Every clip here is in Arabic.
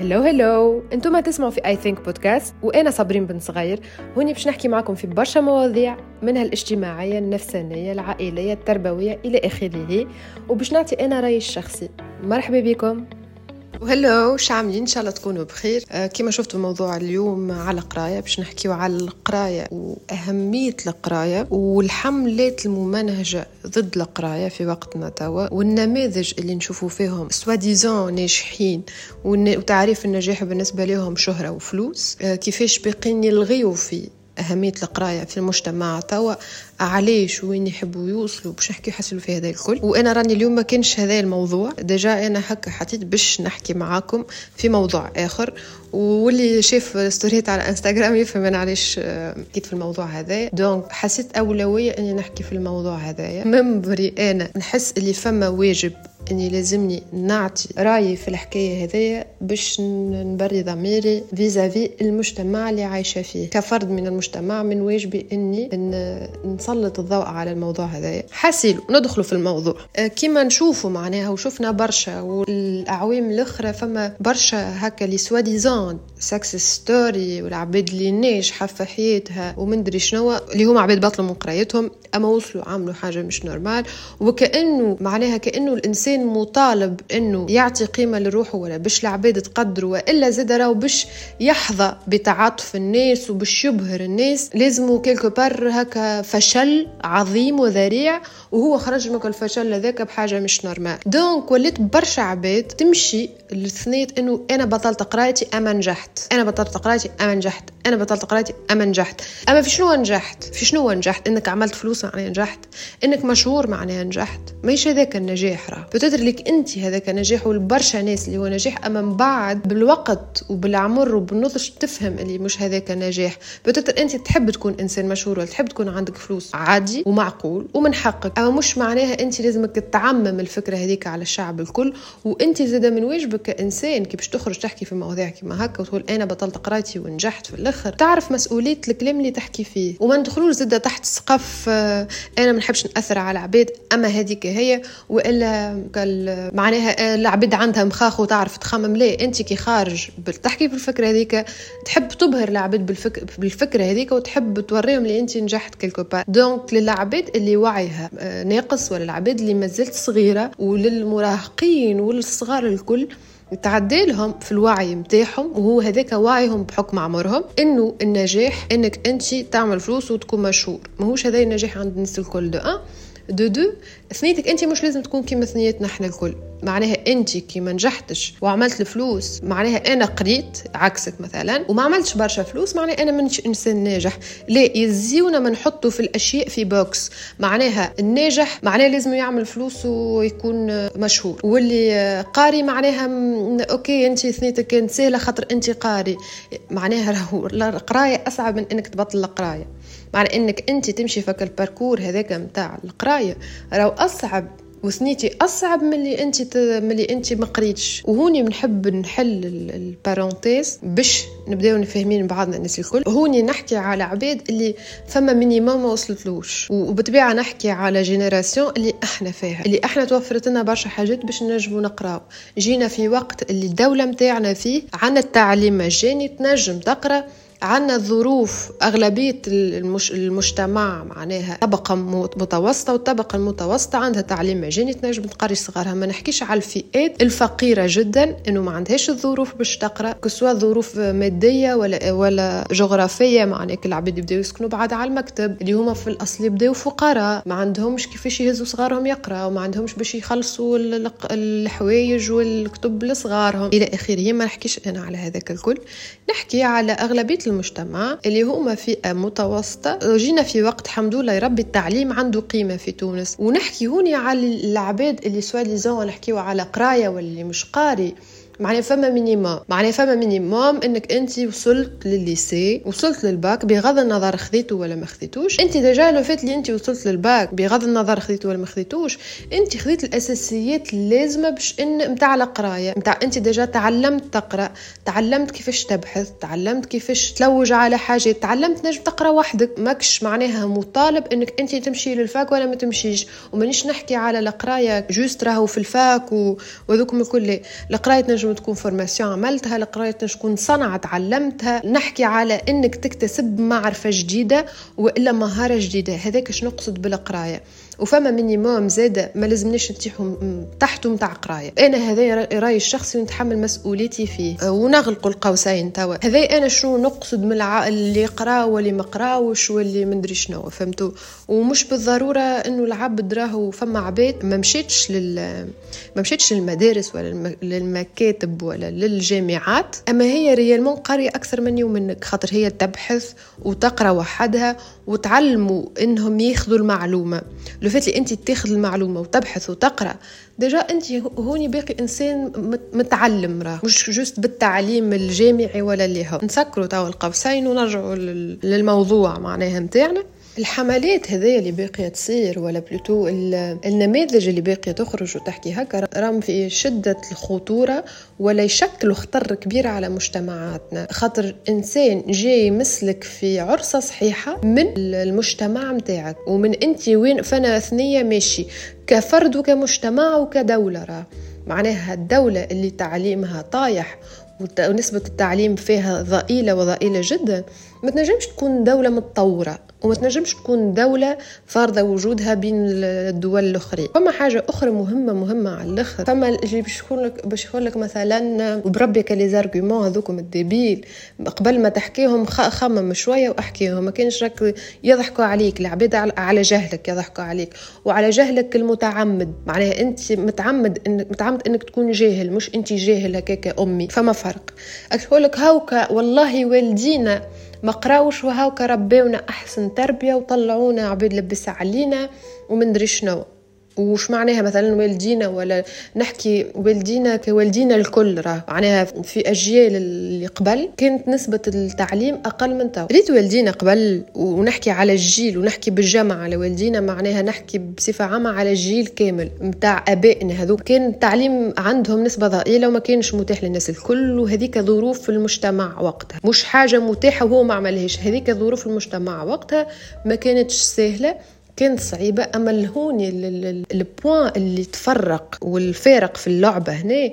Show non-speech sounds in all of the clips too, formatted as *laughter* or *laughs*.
Hello hello أنتم تسمعوا في I Think Podcast وأنا صابرين بن صغير. هوني باش نحكي معكم في برشا مواضيع منها الاجتماعية النفسانية العائلية التربوية إلى آخره. وباش نعطي أنا رأيي الشخصي مرحبا بكم. و hello شو عاملين إن شاء الله تكونوا بخير. آه كما شفتوا موضوع اليوم على القراية باش نحكيو على القراية وأهمية القراية والحملات الممنهجة ضد القراية في وقتنا توا. والنماذج اللي نشوفوا فيهم soi-disant ناجحين وتعريف النجاح بالنسبة لهم شهرة وفلوس. آه كيفاش باقيين يلغيو في أهمية القراية في المجتمع. توا علاش وين يحبوا يوصلوا باش نحكي حاسيلو في هذا الكل. وأنا راني اليوم ما كانش هذا الموضوع. déjà أنا هكا حطيت باش نحكي معاكم في موضوع آخر. واللي شاف ستوريات على إنستغرام يفهم أنا علاش حكيت في الموضوع هذا. donc حسيت أولوية إني نحكي في الموضوع هذايا من بري أنا نحس اللي فما واجب إني لازمني نعطي رأيي في الحكاية هذيا باش نبري ضميري vis-à-vis المجتمع اللي عايشة فيه. كفرد من المجتمع من واجبي إني نسلط الضوء على الموضوع هذايا. حاسيلو ندخلوا في الموضوع. أه، كيما نشوفوا معناها وشفنا برشا والأعوام الأخرى فما برشا هكا les soi-disant success story والعباد اللي ناجحه في حياتها ومندري شنو اللي هما عباد بطلوا من قرايتهم أما وصلوا عملوا حاجة مش normal. وكأنه معناها كأنه الإنسان الانسان مطالب إنه يعطي قيمة لروحه ولا باش العباد تقدره وإلا زاد راهو باش يحظى بتعاطف الناس وباش يبهر الناس لازم quelque part هكا فشل عظيم وذريع وهو خرج من الفشل هذاك بحاجة مش normal. donc وليت برشا عباد تمشي لثنيت إنه أنا بطلت قرايتي أما نجحت. أنا بطلت قرايتي أما نجحت. أنا بطلت قرايتي أما نجحت. أما في شنو نجحت؟ في شنو نجحت؟ إنك عملت فلوس معناها نجحت. إنك مشهور معناها نجحت. ماهيش هذاك النجاح راه. بتدر لك أنت هذاك نجاح والبرشا ناس اللي هو نجاح أما من بعد بالوقت وبالعمر وبالنضج تفهم اللي مش هذاك نجاح بتدر أنت تحب تكون إنسان مشهور ولا تحب تكون عندك فلوس عادي ومعقول ومن حقك. أما مش معناها أنت لازمك تعمم الفكرة هذيك على الشعب الكل. وأنت زاد من واجبك كإنسان كي باش تخرج تحكي في مواضيع كيما هكا وتقول أنا بطلت قرايتي ونجحت في الآخر. تعرف مسؤولية الكلام اللي تحكي فيه. وما ندخلوش زاد تحت سقف آه، أنا ما نحبش نأثر على العباد أما هذيك هي وإلا معناها آه، العباد عندها مخاخ وتعرف تخمم. ليه أنت كي خارج تحكي بالفكرة هذيك تحب تبهر العباد بالفكر بالفكرة هذيك وتحب توريهم اللي أنت نجحت quelque part donc للعباد اللي وعيها آه، ناقص ولا العباد اللي مازالت صغيرة وللمراهقين وللصغار الكل تعدي لهم في الوعي متاعهم وهو هذاك وعيهم بحكم عمرهم إنه النجاح إنك أنت تعمل فلوس وتكون مشهور. ماهوش هذا النجاح عند الناس الكل donc؟ دو دو ثنيتك انت مش لازم تكون كيما ثنيتنا إحنا الكل. معناها انت كي ما نجحتش وعملت الفلوس معناها أنا قريت عكسك مثلا وما عملتش برشا فلوس معناها أنا منش إنسان ناجح. لا يزيونا ما نحطوا في الأشياء في box معناها الناجح معناها لازم يعمل فلوس ويكون مشهور. واللي قاري معناها OK انت ثنيتك كانت سهلة خاطر انت قاري. معناها راهو القراية أصعب من إنك تبطل القراية. معنى إنك أنت تمشي فك ال parcours هذاك نتاع القراية راهو أصعب وثنيتي أصعب من اللي أنت. من اللي أنت ما قريتش. وهوني بنحب نحل ال parenthèse باش نبداو فاهمين بعضنا الناس الكل. هوني نحكي على عباد اللي فما minimum ما وصلتلوش. وبطبيعه نحكي على génération اللي أحنا فيها اللي أحنا توفرت لنا برشا حاجات باش نجمو نقراو. جينا في وقت اللي الدولة متاعنا فيه عندنا التعليم مجاني تنجم تقرأ عندنا ظروف أغلبية المش... المجتمع معناها طبقة متوسطة والطبقة المتوسطة عندها تعليم مجاني تنجم تقري صغارها. ما نحكيش على الفئات الفقيرة جدا إنه ما عندهاش الظروف باش تقرأ كسوا ظروف مادية ولا ولا جغرافية معناها العباد يبداو يسكنوا بعاد على المكتب. اللي هما في الأصل يبداو فقراء ما عندهمش كيفاش يهزوا صغارهم يقرأوا ما عندهمش باش يخلصوا الحوايج والكتب لصغارهم. إلى آخره ما نحكيش أنا على هذاك الكل. نحكي على أغلبية المجتمع اللي هما فئة متوسطة جينا في وقت الحمد لله يربي التعليم عنده قيمة في تونس. ونحكي هوني على العباد اللي soi-disant نحكيو على قراية واللي مش قاري. معناها فما minimum معناها فما minimum إنك أنت وصلت للل lycée وصلت للباك بغض النظر خذيته ولا ما خذيتوش. أنت déjà le fait اللي أنت وصلت للباك بغض النظر خذيته ولا ما خذيتوش. أنت خذيت الأساسيات اللازمة باش إن متاع القراية. متاع أنت déjà تعلمت تقرأ تعلمت كيفاش تبحث تعلمت كيفاش تلوج على حاجة تعلمت نجم تقرأ وحدك. ماكش معناها مطالب إنك أنت تمشي لل fac ولا ما تمشيش. ومانيش نحكي على القراية juste راهو في ال fac وذوك الكل القراية تنجم تنجم تكون formation عملتها القرايه تنجم تكون صنعه تعلمتها نحكي على إنك تكتسب معرفة جديدة وإلا مهارة جديدة. هذاك شنو نقصد بالقراية؟ وفما minimum زاد ما لازمنيش نطيحوا تحته متاع قراية. أنا هذا رأيي الشخصي ونتحمل مسؤوليتي فيه. أه، ونغلقوا القوسين توا. هذا أنا شنو نقصد من الع... اللي قرا واللي ما قراوش واللي مندري شنو فهمتوا ومش بالضرورة إنه العبد راهو فما عباد ما مشيتش لل ما مشيتش للمدارس ولا للمكاتب ولا للجامعات. أما هي ريالمون قاريه أكثر مني ومنك خاطر هي تبحث وتقرا وحدها وتعلموا إنهم ياخذوا المعلومة. le fait انت تاخذ المعلومة وتبحث وتقرأ. déjà انت هوني باقي إنسان متعلم راه. مش juste بالتعليم الجامعي ولا اللي هو. نسكروا توا القوسين ونرجعوا للموضوع معناها نتاعنا. الحملات هذيا اللي باقية تصير ولا plutôt النماذج اللي باقية تخرج وتحكي هكا راهم في شدة الخطورة ولا يشكلوا خطر كبير على مجتمعاتنا. خاطر إنسان جاي مسلك في عرصة صحيحة من المجتمع متاعك ومن أنت وين فأنا ثنيه ماشي كفرد وكمجتمع وكدولة راه. معناها الدولة اللي تعليمها طايح ونسبة التعليم فيها ضئيلة وضئيلة جدا ما تنجمش تكون دولة متطورة. وما تنجمش تكون دولة فارضة وجودها بين الدول الأخرى فما حاجة أخرى مهمة مهمة على الآخر. فما اللي باش يقول لك باش يقول لك مثلا وبربي لي هذوكم الديبيل قبل ما تحكيهم خمم شوية وأحكيهم. ما كانش راك يضحكوا عليك. العباد على جهلك يضحكوا عليك. وعلى جهلك المتعمد. معناها أنت متعمد إنك متعمد إنك تكون جاهل مش أنت جاهل هكاك أمي. فما فرق. أقول لك هاوكا والله والدينا ما قراوش وهاوكا ربيونا أحسن تربية وطلعونا عبيد لبس علينا ومندري شنو وش معناها مثلا والدينا ولا نحكي والدينا كوالدينا الكل راه. معناها في أجيال اللي قبل كانت نسبة التعليم أقل من تو. ريت والدينا قبل ونحكي على الجيل ونحكي بالجمع على والدينا معناها نحكي بصفة عامة على الجيل كامل متاع آبائنا هذو كان التعليم عندهم نسبة ضئيلة وما كانش متاح للناس الكل وهذيك ظروف في المجتمع وقتها. مش حاجة متاحة وهو ما عملهاش. هذيك ظروف المجتمع وقتها ما كانتش سهلة. كانت صعيبة أما الهوني ال point اللي تفرق والفارق في اللعبة هنا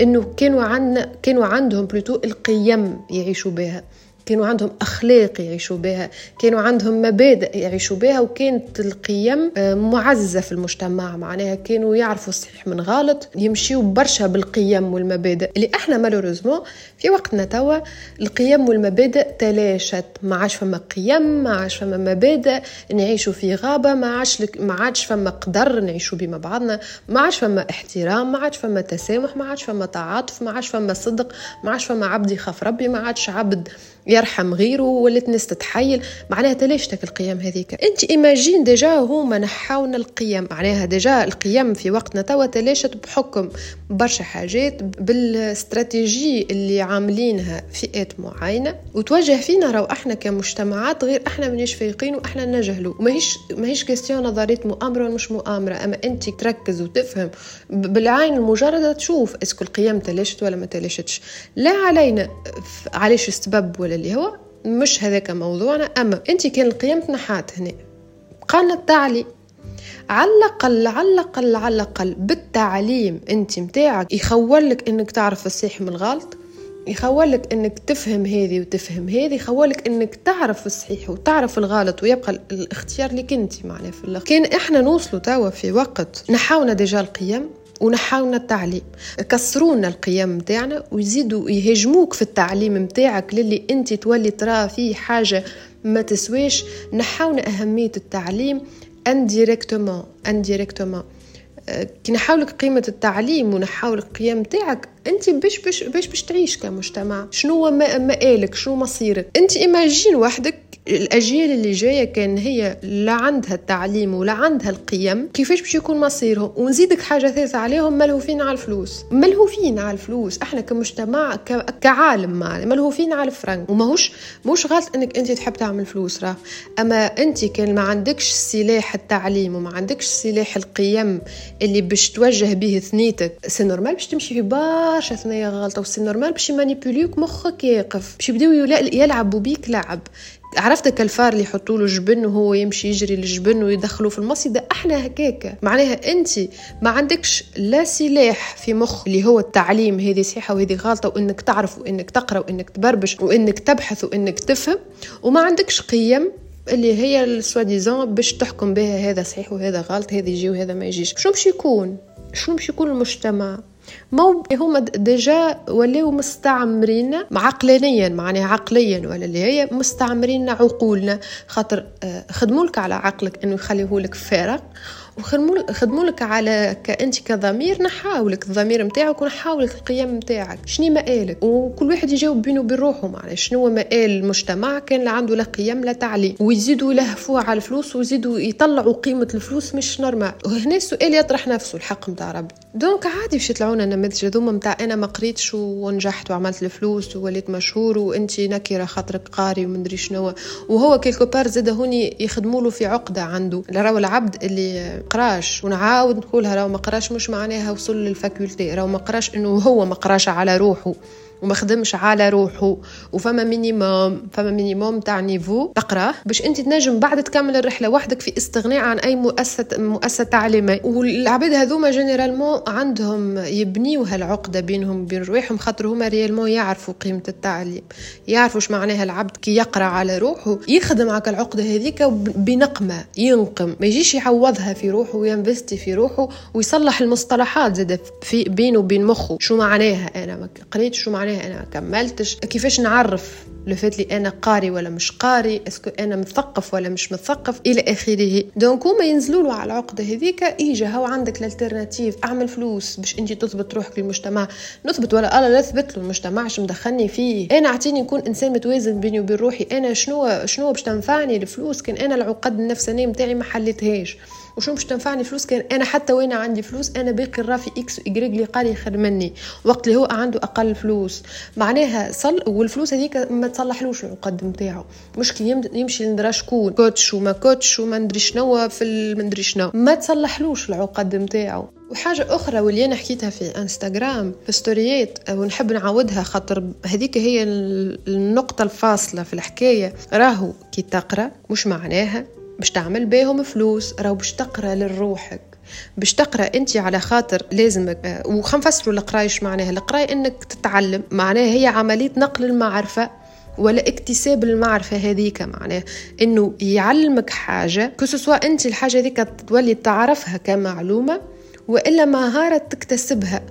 إنه كانوا عندنا كانوا عندهم plutôt القيم يعيشوا بها. كانوا عندهم أخلاق يعيشوا بها كانوا عندهم مبادئ يعيشوا بها وكانت القيم آه، معززة في المجتمع معناها كانوا يعرفوا الصحيح من غلط يمشيوا برشا بالقيم والمبادئ اللي إحنا malheureusement في وقتنا توا القيم والمبادئ تلاشت ما عادش فما قيم ما عادش فما مبادئ نعيشوا في غابة ما عادش ما عادش فما قدر نعيشوا بما بعضنا ما عادش فما احترام ما عادش فما تسامح ما عادش فما تعاطف ما عادش فما صدق ما عادش فما عبد يخاف ربي ما عادش عبد يرحم غيره ولات الناس تتحيل معناها تلاشتك القيم هذيك؟ أنت imagine déjà هما نحاونا القيم معناها déjà القيم في وقتنا توا تلاشت بحكم برشا حاجات بالاستراتيجي اللي عاملينها فئات معينة؟ وتوجه فينا راهو إحنا كمجتمعات غير إحنا مانيش فايقين وإحنا نجهلوا. ماهيش ماهيش question نظرية مؤامرة ولا مش مؤامرة. أما أنت تركز وتفهم بالعين المجردة تشوف est-ce que القيم تلاشت ولا ما تلاشتش. لا علينا علاش السبب ولا اللي هو مش هذاك موضوعنا أما أنت كان القيم تنحات هنا. قالنا التعليم على الأقل على الأقل على الأقل بالتعليم أنت متاعك يخولك إنك تعرف الصحيح من الغلط يخولك إنك تفهم هذه وتفهم هذه يخولك إنك تعرف الصحيح وتعرف الغلط ويبقى الاختيار لك أنت معنا في الآخر. كان إحنا نوصلوا توا في وقت نحاولنا ديجا القيم. ونحاولنا التعليم كسرونا القيم متاعنا ويزيدوا يهاجموك في التعليم متاعك للي انت تولي ترى فيه حاجة ما تسويش نحاولنا أهمية التعليم indirectement indirectement كي نحاولك قيمة التعليم ونحاولك القيم تاعك انت باش باش باش باش تعيش كمجتمع. شنو هو مآلك شنو مصيرك؟ انت imagine وحدك الأجيال اللي جاية كان هي لا عندها التعليم ولا عندها القيم. كيفاش باش يكون مصيرهم؟ ونزيدك حاجة ثالثة عليهم ملهوفين على الفلوس. ملهوفين على الفلوس. إحنا كمجتمع كعالم ملهوفين على الفرنك. وماهوش مش غلط إنك أنت تحب تعمل فلوس راه. أما أنت كان ما عندكش سلاح التعليم وما عندكش سلاح القيم اللي باش توجه به ثنيتك c'est normal باش تمشي في برشا ثنيه غلطة و c'est normal باش يمانيبيوليوك مخك يقف باش يبداو يلعبوا بيك لعب. عرفت كالفار اللي يحطوا له جبن وهو يمشي يجري للجبن ويدخلوا في المصيدة إحنا هكاكا معناها أنت ما عندكش لا سلاح في مخ اللي هو التعليم هذه صحيحة وهذه غلطة وإنك تعرف وإنك تقرأ وإنك تبربش وإنك تبحث وإنك تفهم. وما عندكش قيم اللي هي ال soi-disant باش تحكم بها هذا صحيح وهذا غلط هذا يجي وهذا ما يجيش. شو باش يكون؟ شو باش يكون المجتمع؟ ما هما déjà ولاو مستعمرين عقلانيا معناها عقليا ولا اللي هي مستعمرين عقولنا. خاطر آه، خدمولك على عقلك إنه يخليهولك فارغ. وخدموا لك على أنت كضمير نحاولك الضمير نتاعك ونحاولك القيم نتاعك شنو مآلك؟ وكل واحد يجاوب بينه وبين روحه معنا شنو مآل المجتمع؟ كان اللي عنده لا قيم لا تعليم. ويزيدوا يلهفوه على الفلوس ويزيدوا يطلعوا قيمة الفلوس مش normal. وهنا السؤال يطرح نفسه الحق نتاع ربي. donc عادي باش يطلعونا النماذج هذوما نتاع أنا ما قريتش ونجحت وعملت الفلوس ووليت مشهور وأنت نكرة خاطرك قاري ومدري شنو وهو quelque part زاد هوني يخدموا له في عقدة عنده. راهو العبد اللي قراش ونعاود نقولها راهو ما قراش مش معناها وصل لل faculté راهو ما قراش إنه هو ما قراش على روحه. وما خدمش على روحه. وفما minimum فما minimum تاع niveau. تقراه باش انت تنجم بعد تكمل الرحلة وحدك في استغناء عن أي مؤسسة مؤسسة تعليمية. والعباد هذوما généralement عندهم يبنيو هالعقدة بينهم وبين رواحهم خاطر هما réellement يعرفوا قيمة التعليم. يعرفوا معناها العبد كي يقرأ على روحه. يخدم على العقدة هذيك بنقمة ينقم. ما يجيش يعوضها في روحه وينفستي في روحه ويصلح المصطلحات زاد في بينه وبين مخه. شو معناها أنا؟ ما قريت شو معناها معناها أنا كملتش. كيفاش نعرف لو لي أنا قاري ولا مش قاري؟ est-ce que أنا مثقف ولا مش مثقف؟ إلى آخره. donc هما ينزلوا له على العقده هذيك ايجا هو عندك ال alternative أعمل فلوس باش أنت تثبت روحك للمجتمع. نثبت ولا أنا لا له المجتمع شو مدخلني فيه؟ أنا أعطيني نكون إنسان متوازن بيني وبين روحي. أنا شنو شنو باش تنفعني؟ الفلوس كان أنا العقد النفسانيه نتاعي ما حليتهاش. وشنو باش تنفعني فلوس؟ كان أنا حتى وين عندي فلوس؟ أنا باقي الرافي X Y اللي قال خير مني. وقت اللي هو عنده أقل فلوس. معناها صل والفلوس هذيك ما تصلحلوش العقد نتاعو مشكل يمشي لندرا شكون. coach وما coach وما ندري شنو في ما ندري شنو. ما تصلحلوش العقد نتاعو وحاجة أخرى واللي أنا حكيتها في إنستغرام في ستوريات ونحب نعاودها خاطر هذيك هي النقطة الفاصلة في الحكاية. راهو كي تقرأ مش معناها باش تعمل بيهم فلوس راهو باش تقرأ لروحك. باش تقرأ أنت على خاطر لازمك آه، وخم نفسروا القرايه معناها. القراية إنك تتعلم معناها هي عملية نقل المعرفة ولا اكتساب المعرفة هذيك معناه إنه يعلمك حاجة كسوا أنت الحاجة هذيك تولي تعرفها كمعلومة وإلا مهاره تكتسبها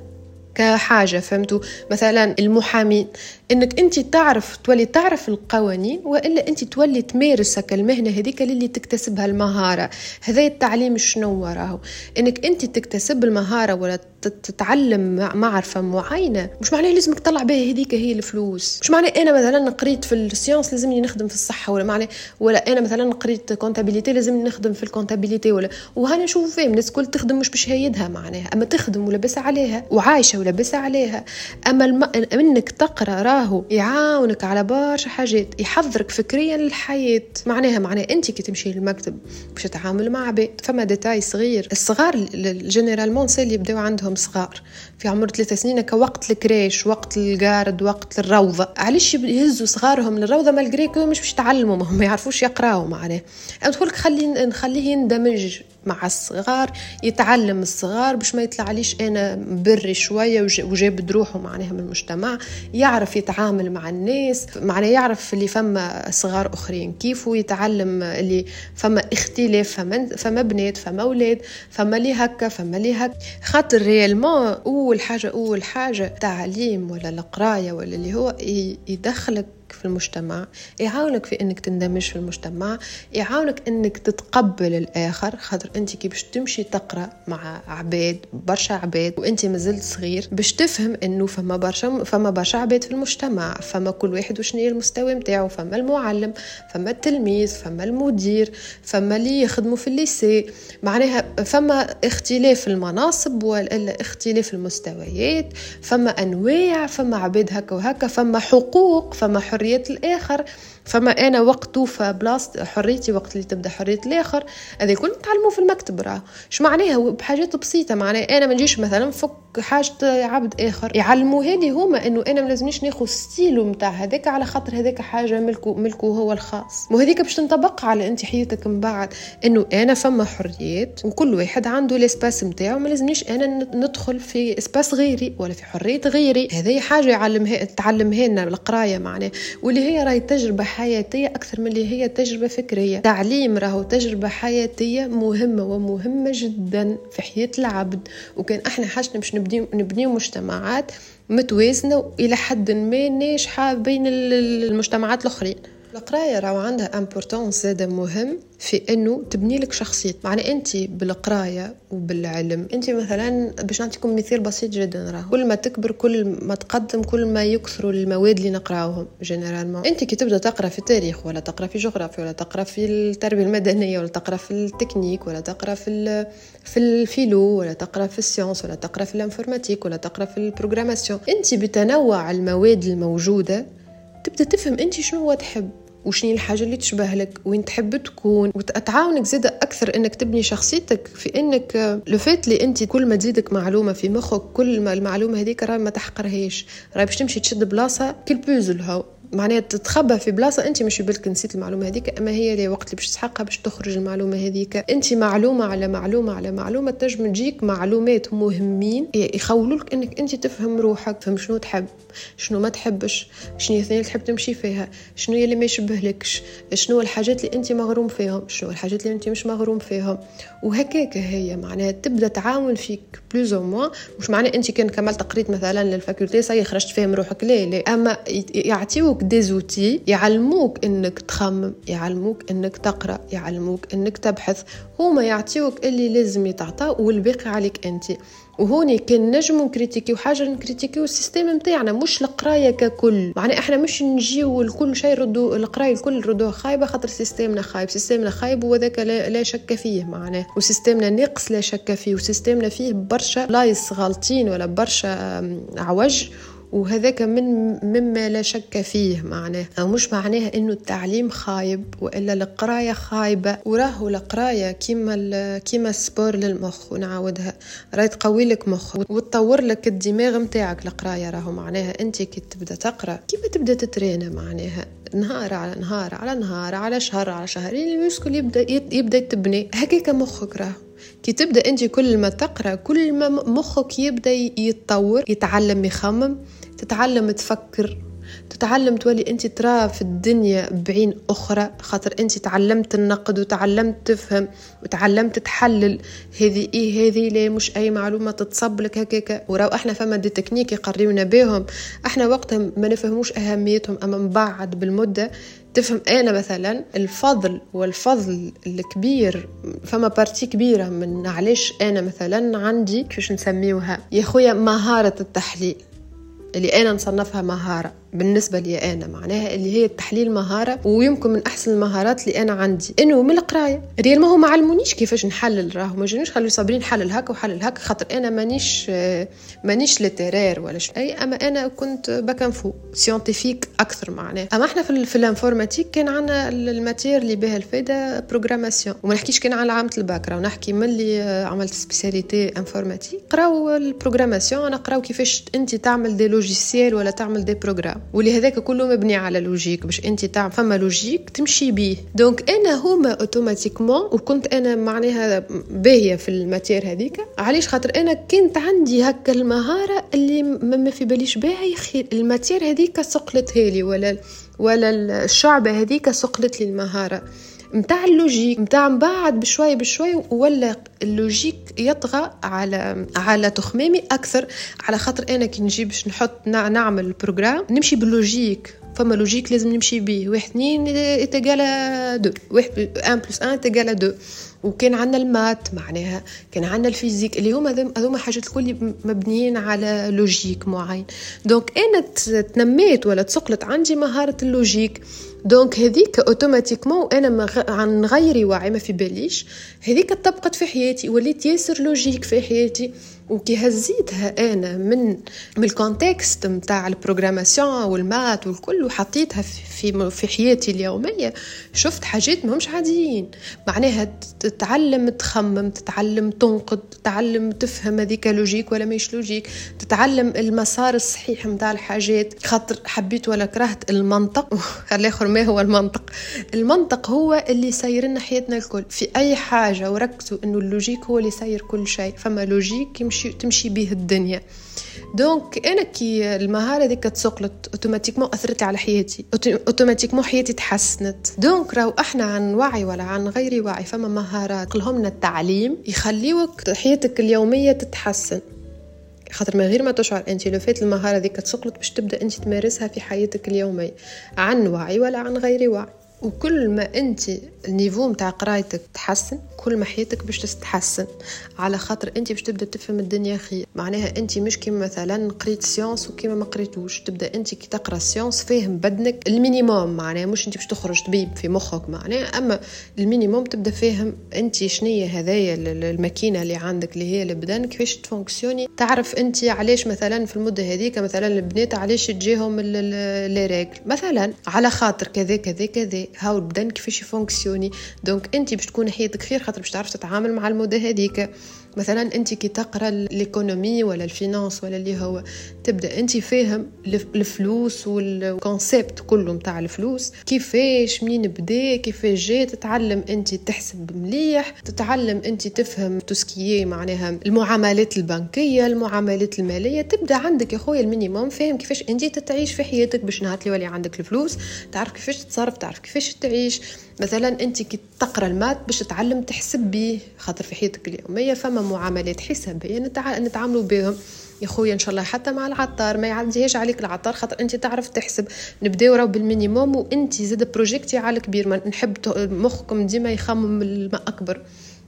كحاجة فهمتوا؟ مثلا المحامين إنك أنت تعرف تولي تعرف القوانين وإلا أنت تولي تمارس المهنة هذيك اللي تكتسبها المهارة. هذا التعليم شنو وراه إنك أنت تكتسب المهارة ولا تتعلم معرفة معينة مش معناه لازمك تطلع بها هذيك هي الفلوس. مش معناه أنا مثلا قريت في ال sciences لازمني نخدم في الصحة ولا معناه ولا أنا مثلا قريت comptabilité لازمني نخدم في ال comptabilité ولا وهنا نشوف فيه الناس الكل تخدم مش بشهايدها معناها. أما تخدم ولاباس عليها وعايشة ولاباس عليها. أما الم... إنك تقرأ راهو يعاونك على برشا حاجات يحضرك فكريا للحياة. معناها معناها انت كي تمشي للمكتب باش تتعامل مع عباد. فما détail صغير. الصغار généralement c'est اللي يبداو عندهم صغار. في عمر ثلاثة سنين كوقت ال crèche وقت ال jardin وقت الروضة. علاش يهزوا صغارهم للروضة؟ malgré مش باش يتعلموا ما يعرفوش يقراوا معناه ادخلك خلي نخليه يندمج مع الصغار يتعلم الصغار باش ما يطلعليش أنا بري شوية وجاب روحه معناها من المجتمع. يعرف يتعامل مع الناس معناها يعرف اللي فما صغار أخرين كيف يتعلم اللي فما اختلاف فما فما بنات فما أولاد فما لي هكا فما لي هكا. خاطر ريالمون أول حاجة أول حاجة تعليم ولا القراية ولا اللي هو يدخلك في المجتمع يعاونك في إنك تندمج في المجتمع يعاونك إنك تتقبل الآخر خاطر أنت كي باش تمشي تقرأ مع عباد برشا عباد وأنت مازلت صغير باش تفهم إنه فما برشا فما برشا عباد في المجتمع فما كل واحد وشنو المستوى نتاعو فما المعلم فما التلميذ فما المدير فما اللي يخدموا في الليسي معناها فما اختلاف المناصب ولا اختلاف المستويات فما أنواع فما عباد هكا وهكا فما حقوق فما حرية حرية الآخر. فما أنا وقت توفى بلاصة حريتي وقت اللي تبدأ حرية الآخر هذا كل نتعلموه في المكتب راه. شو معناها؟ بحاجات بسيطة. معناها أنا ما نجيش مثلا فك حاجة عبد آخر. يعلموا هذه هما إنه أنا ما لازمنيش ناخذ ستيلو نتاع هذاك على خاطر هذاك حاجة ملكه ملكه هو الخاص. وهذيك باش تنطبق على أنت حياتك من بعد. إنه أنا فما حريات وكل واحد عنده الاسباس نتاعو ما لازمنيش أنا ندخل في اسباس غيري ولا في حرية غيري. هذه حاجة يعلمها تعلمها لنا القراية معناه واللي هي راهي تجربة حياتية أكثر من اللي هي تجربة فكرية. تعليم راهو تجربة حياتية مهمة ومهمة جدا في حياة العبد. وكان إحنا حاجتنا باش نبنيو مجتمعات متوازنة إلى حد ما ناجحة بين المجتمعات الآخرين. القرايه راهو عندها importance زاده مهم في انه تبني لك شخصية معنى انت بالقرايه وبالعلم انت مثلا باش نعطيكم مثال بسيط جدا راه كل ما تكبر كل ما تقدم كل ما يكثروا المواد اللي نقراوهم généralement انت كي تبدا تقرا في التاريخ ولا تقرا في جغرافيا ولا تقرا في التربيه المدنيه ولا تقرا في التكنيك ولا تقرا في في ال philo ولا تقرا في ال sciences ولا تقرا في ال informatique ولا تقرا في ال programmation انت بتنوع المواد الموجوده تبدأ تفهم أنت شنو تحب وشني الحاجة اللي تشبه لك وين تحب تكون. وتعاونك زيد أكثر إنك تبني شخصيتك في إنك لو فات اللي أنت كل ما تزيدك معلومة في مخك كل ما المعلومة هذيك راهي ما تحقرهاش. راهي باش تمشي تشد بلاصة كل بوزل هاو. معناها تتخبى في بلاصة أنت مش بالك نسيت المعلومة هذيك أما هي اللي وقت اللي باش تسحقها باش تخرج المعلومة هذيك. أنت معلومة على معلومة على معلومة تنجم تجيك معلومات مهمين يخولوا لك إنك أنت تفهم روحك تفهم شنو تحب. شنو ما تحبش شنو الثانية اللي تحب تمشي فيها شنو اللي ما يشبهلكش شنو الحاجات اللي انت مغروم فيهم شنو الحاجات اللي انت مش مغروم فيهم. وهكاك هي معناها تبدأ تعاون فيك plus ou moins مش معناه انت كان كملت قريت مثلا لل faculté ça y est خرجت فاهم روحك لا لا. أما يعطيوك des outils يعلموك إنك تخمم يعلموك إنك تقرأ يعلموك إنك تبحث هما يعطيوك اللي لازم يتعطى والباقي عليك أنت. وهوني كان نجمو نكريتيكيو حاجة نكريتيكيو ال système نتاعنا مش القراية ككل. معنى إحنا مش نجيو لكل شيء ردو القراية الكل ردوها خايبة خاطر système نا خايب. système نا خايب وذاك لا, لا شك فيه معناه و système نا ناقص لا شك فيه. و système نا فيه برشا لايص غالطين ولا برشا عوج. وهذاك من مما لا شك فيه معناه. أو مش معناها إنه التعليم خايب وإلا القراية خايبة. وراهو القراية كيما كيما ال sport للمخ ونعاودها. راهي تقوي لك مخ وتطور لك الدماغ نتاعك القراية راهو معناها أنت كي تبدأ تقرأ كيما تبدأ تترينا معناها. نهار على نهار على نهار على شهر على شهرين الميوسكل يبدأ يبدأ يتبني. هكاك مخك راهو. كي تبدأ أنت كل ما تقرأ كل ما مخك يبدأ يتطور يتعلم يخمم. تتعلم تفكر تتعلم تولي أنت ترى في الدنيا بعين أخرى خاطر أنت تعلمت النقد وتعلمت تفهم وتعلمت تحلل. هذه إيه هذه ليه مش أي معلومة تتصب لك هكاك وراو إحنا فما des techniques يقريونا بهم إحنا وقتها ما نفهموش أهميتهم أما بعد بالمدة تفهم. أنا مثلا الفضل والفضل الكبير فما partie كبيرة من علاش أنا مثلا عندي كيفاش نسميوها؟ يا خويا مهارة التحليل. اللي أنا نصنفها مهارة. بالنسبة لي أنا معناها اللي هي التحليل مهارة ويمكن من أحسن المهارات اللي أنا عندي. إنه من القراية. ريال ما هو ما علمونيش كيفاش نحلل راهو ما جانيش خلوا صابرين حلل هكا وحلل هكا خاطر أنا مانيش مانيش littéraire ولا شيء أي أما أنا كنت bac info scientifique أكثر معناها. أما إحنا في, في ال informatique كان عندنا ال matière اللي بها الفايدة programmation وما نحكيش كان على عامة الباك راهو نحكي من اللي عملت spécialité informatique قراو ال programmation أنا قراو كيفاش أنت تعمل des logiciels ولا تعمل des programmes ولهذاك كله مبني على logique باش انت تعمل فما logique تمشي بيه. donc أنا هما automatiquement وكنت أنا معناها باهية في ال matière هذيك. علاش؟ خاطر أنا كنت عندي هكا المهارة اللي ما في باليش بها ال matière هذيك سقلتها لي ولا ولا الشعبة هذيك سقلت لي المهارة. متاع ال logique متاع بعد بشوي بشوي ولا ال logique يطغى على على تخمامي أكثر. على خاطر أنا كي نجيب باش نحط نعمل ال programme نمشي بال logique. فما logique لازم نمشي بيه. واحد اثنين égale deux. واحد un plus un égale deux. وكان عندنا ال maths معناها كان عندنا ال physique اللي هما هذوما حاجات الكل مبنيين على logique معين. donc أنا تنميت ولا تسقلت عندي مهارة ال logique. donc هذيك automatiquement أنا عن غيري واعي ما في باليش. هذيك طبقت في حياتي وليت ياسر logique في حياتي. وكي هزيتها أنا من من ال contexte نتاع ال programmation وال maths والكل وحطيتها في في حياتي اليومية شفت حاجات ماهمش عاديين. معناها تتعلم تخمم تتعلم تنقد تتعلم تفهم هذيك logique ولا مش logique تتعلم المسار الصحيح نتاع الحاجات خاطر حبيت ولا كرهت المنطق. *laughs* الآخر ما هو المنطق؟ المنطق هو اللي يسير لنا حياتنا الكل. في أي حاجة وركزوا إنه ال logique هو اللي يسير كل شيء. فما logique يمشي تمشي به الدنيا. donc أنا كي المهارة ديك تسقلت automatiquement أثرت على حياتي. automatiquement حياتي تحسنت. donc راهو أحنا عن وعي ولا عن غير وعي فما مهارات. لهم التعليم يخليوك حياتك اليومية تتحسن. خاطر من غير ما تشعر أنت لو فات المهارة هاذيك تصقلت باش تبدأ أنت تمارسها في حياتك اليومية. عن وعي ولا عن غير وعي. وكل ما انت ال niveau متاع قرايتك تحسن كل ما حياتك باش تتحسن. على خاطر انت باش تبدا تفهم الدنيا خير. معناها انت مش كيما مثلا قريت science وكيما ما قريتوش. تبدا انت كي تقرا science فاهم بدنك ال minimum. معناها مش انت باش تخرج طبيب في مخك. معناها اما ال minimum تبدا فاهم انت شنية هذايا الماكينة اللي عندك اللي هي البدن كيفاش ت fonctionner. تعرف انت علاش مثلا في المدة هذيك مثلا البنات علاش تجيهم لي مثلا على خاطر كذا كذا كذا. هاو البدن كيفاش ي fonctionner. donc انت باش تكون حياتك خير خاطر باش تعرف تتعامل مع المده هذيك مثلا أنت كي تقرأ ال économie ولا ال finance ولا اللي هو تبدأ أنت فاهم الفلوس وال concept كله نتاع الفلوس كيفاش منين بدا كيفاش جا تتعلم أنت تحسب مليح تتعلم أنت تفهم tout ce qui est معناها المعاملات البنكية المعاملات المالية. تبدأ عندك يا خويا ال minimum فاهم كيفاش أنت تتعيش في حياتك باش نهار اللي عندك الفلوس تعرف كيفاش تتصرف تعرف كيفاش تعيش. مثلا أنت كي تقرأ ال maths باش تتعلم تحسب بيه خاطر في حياتك اليوميه فما معاملات حسابيه نتعاملوا بهم يا خويا إن شاء الله حتى مع العطار ما يعديهاش عليك العطار خاطر أنت تعرف تحسب. نبداو راو بال minimum وأنت زاد projeter على الكبير ما نحب مخكم ديما يخمم لما أكبر.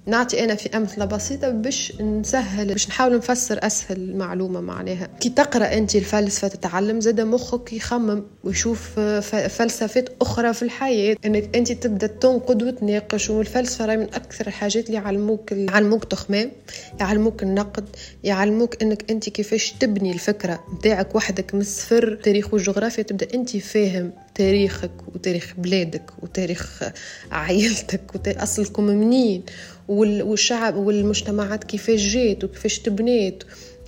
نعطي أنا في أمثلة بسيطة باش نسهل باش نحاول نفسر أسهل المعلومه معناها. كي تقرأ أنت الفلسفة تتعلم زاد مخك يخمم ويشوف فلسفات أخرى في الحياة. إنك أنت تبدأ تنقد وتناقش والفلسفة راهي من أكثر الحاجات اللي يعلموك يعلموك تخمام يعلموك النقد يعلموك إنك أنت كيفاش تبني الفكرة نتاعك وحدك من الصفر. تاريخ والجغرافيا تبدأ أنت فاهم تاريخك وتاريخ بلادك وتاريخ عائلتك وأصلكم منين؟ والشعب والمجتمعات كيفاش جات وكيفاش تبنيت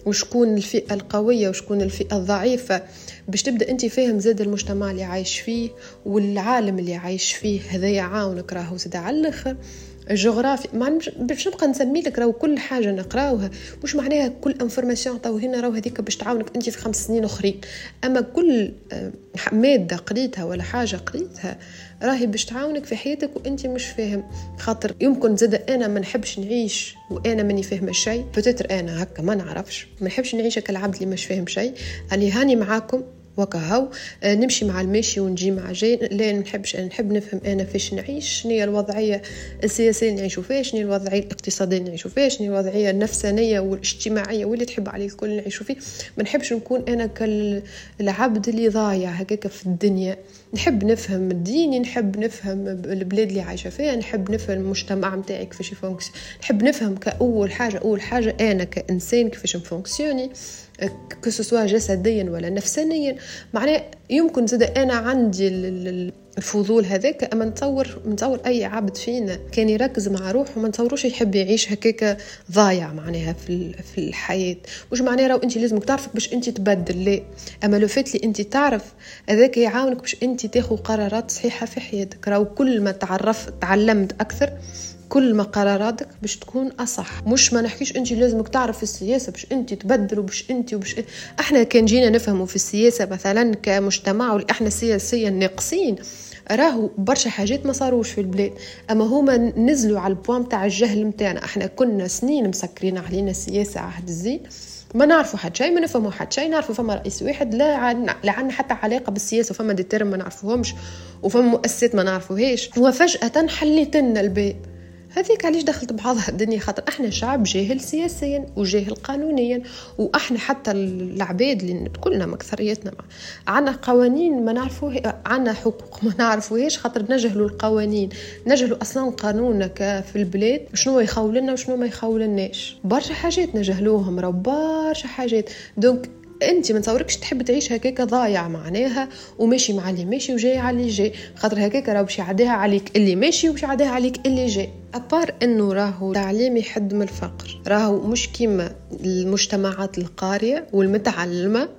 وشكون الفئة القوية وشكون الفئة الضعيفة باش تبدأ أنت فاهم زاد المجتمع اللي عايش فيه والعالم اللي عايش فيه. هذا يعاونك راهو زاد على الأخر. الجغرافيا ما باش نبقى نسمي لك راهو كل حاجة نقراوها. مش معناها كل information تو هنا راهو هذيك باش تعاونك أنت في خمس سنين أخرين. أما كل آه، مادة قريتها ولا حاجة قريتها راهي باش تعاونك في حياتك وانت مش فاهم. خاطر يمكن زاد أنا ما نحبش نعيش وأنا ماني فاهمة شيء peut-être أنا هكا ما نعرفش. ما نحبش نعيش كالعبد اللي مش فاهم شيء اني هاني معاكم وكهو آه، نمشي مع الماشي ونجي مع جاي. لا نحبش أنا نحب نفهم أنا فاش نعيش شنو هي الوضعية السياسية اللي نعيشوا فيها شنو الوضعية الاقتصادية اللي نعيشوا فيها شنو الوضعية النفسانية والاجتماعية واللي تحب عليه الكل نعيشوا فيه. ما نحبش نكون أنا كالعبد اللي ضايع هكاك في الدنيا. نحب نفهم ديني نحب نفهم البلاد اللي عايشة فيها نحب نفهم المجتمع نتاعي كيفاش ي fonctionner نحب نفهم كأول حاجة أول حاجة أنا كإنسان كيفاش ن fonctionner. كسوا جسديا ولا نفسانيا معناه يمكن زاد أنا عندي الفضول هذاك أما نتصور نتصور أي عبد فينا كان يركز مع روحه ما نتصوروش يحب يعيش هكاك ضايع معناها في في الحياة. مش معناها راهو أنت لازمك تعرفك باش أنت تبدل. لا. أما لو فات لي أنت تعرف هذاك يعاونك باش أنت تاخذ قرارات صحيحة في حياتك. راهو كل ما تعرفت تعلمت أكثر كل ما قراراتك باش تكون أصح. مش ما نحكيش انت لازمك تعرف في السياسة باش انت تبدل وباش انت وباش إحنا كان جينا نفهموا في السياسة مثلا كمجتمع واللي إحنا سياسيا ناقصين راهو برشا حاجات ما صاروش في البلاد. أما هما نزلوا على البوان تاع الجهل نتاعنا إحنا كنا سنين مسكرين علينا السياسة عهد الزين. ما نعرفوا حد شيء ما نفهموا حد شيء. نعرفوا فما رئيس واحد لا عندنا لا عندنا حتى علاقة بالسياسة وفما دي ما نعرفوهمش وفما مؤسسات ما نعرفوهاش. وفجأة حليت لنا الباب. هذيك علاش دخلت بعضها الدنيا خاطر إحنا شعب جاهل سياسيا وجاهل قانونيا وإحنا حتى العباد اللي كلنا مكثريتنا عنا قوانين ما نعرفوه عنا حقوق ما نعرفوهاش خاطر نجهلوا القوانين نجهلوا أصلا قانونك في البلاد شنو يخول لنا وشنو ما يخول لناش برشا حاجات نجهلوهم برشا حاجات. دونك انت ما تصوركش تحب تعيش هكاك ضايع معناها وماشي مع اللي ماشي وجاي على اللي جاي. خاطر هكاك راه باش يعديها عليك اللي ماشي وباش يعديها عليك اللي جاي. أبار أنه راهو تعليم يحد من الفقر. راهو مش كيما المجتمعات القارية والمتعلمة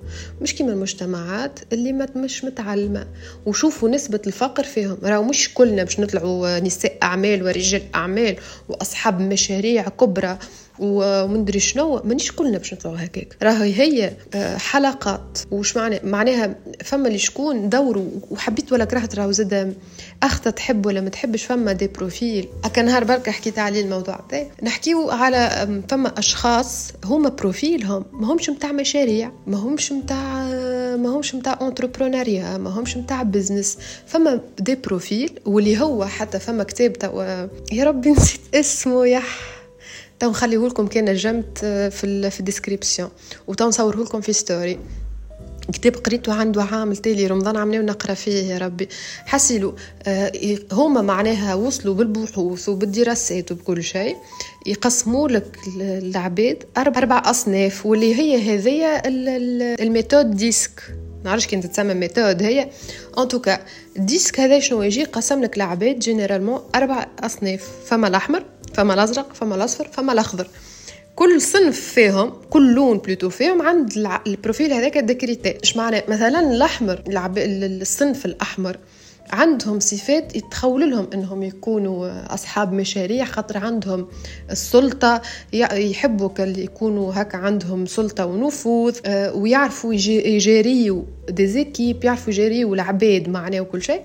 مش كيما المجتمعات اللي ما مش متعلمة. وشوفوا نسبة الفقر فيهم. راهو مش كلنا باش نطلعوا نساء أعمال ورجال أعمال وأصحاب مشاريع كبرى. ومندري شنو مانيش كلنا باش نطلعوا هكاك. راهي هي آه، حلقات وش معنى معناها فما اللي شكون دوروا وحبيت ولا كرهت راهو زاد اخت تحب ولا ما تحبش فما دي بروفيل. هكا نهار برك حكيت عليه الموضوع. ده نحكيو على فما أشخاص هما بروفيلهم ما همش متاع مشاريع ما همش متاع ما همش متاع entrepreneuriat ما همش متاع business فما des profils واللي هو حتى فما كتاب يا ربي نسيت اسمه تو نخليه لكم كان نجمت في في ال description وتو نصوره لكم في story كتاب قريته عنده عام تالي رمضان عملنا ونقرا فيه يا ربي حسيلو هما معناها وصلوا بالبحوث وبالدراسات وبكل شيء يقسموا لك العباد أربع, أربع أصناف واللي هي هذيا ال méthode DISC نعرفش كي تتسمى méthode هي en tout cas DISC هذا شنو يجي قسم لك العباد généralement أربع اصناف فما الاحمر فما الازرق فما الاصفر فما الاخضر كل صنف فيهم كل لون plutôt فيهم عند ال profil هذاك d'écrit اش معناه مثلا الأحمر الصنف الأحمر عندهم صفات يتخول لهم إنهم يكونوا أصحاب مشاريع خاطر عندهم السلطة. يحبوا يكونوا هكا عندهم سلطة ونفوذ آه، ويعرفوا يجاريوا des équipes يعرفوا يجاريوا العباد معناه وكل شيء.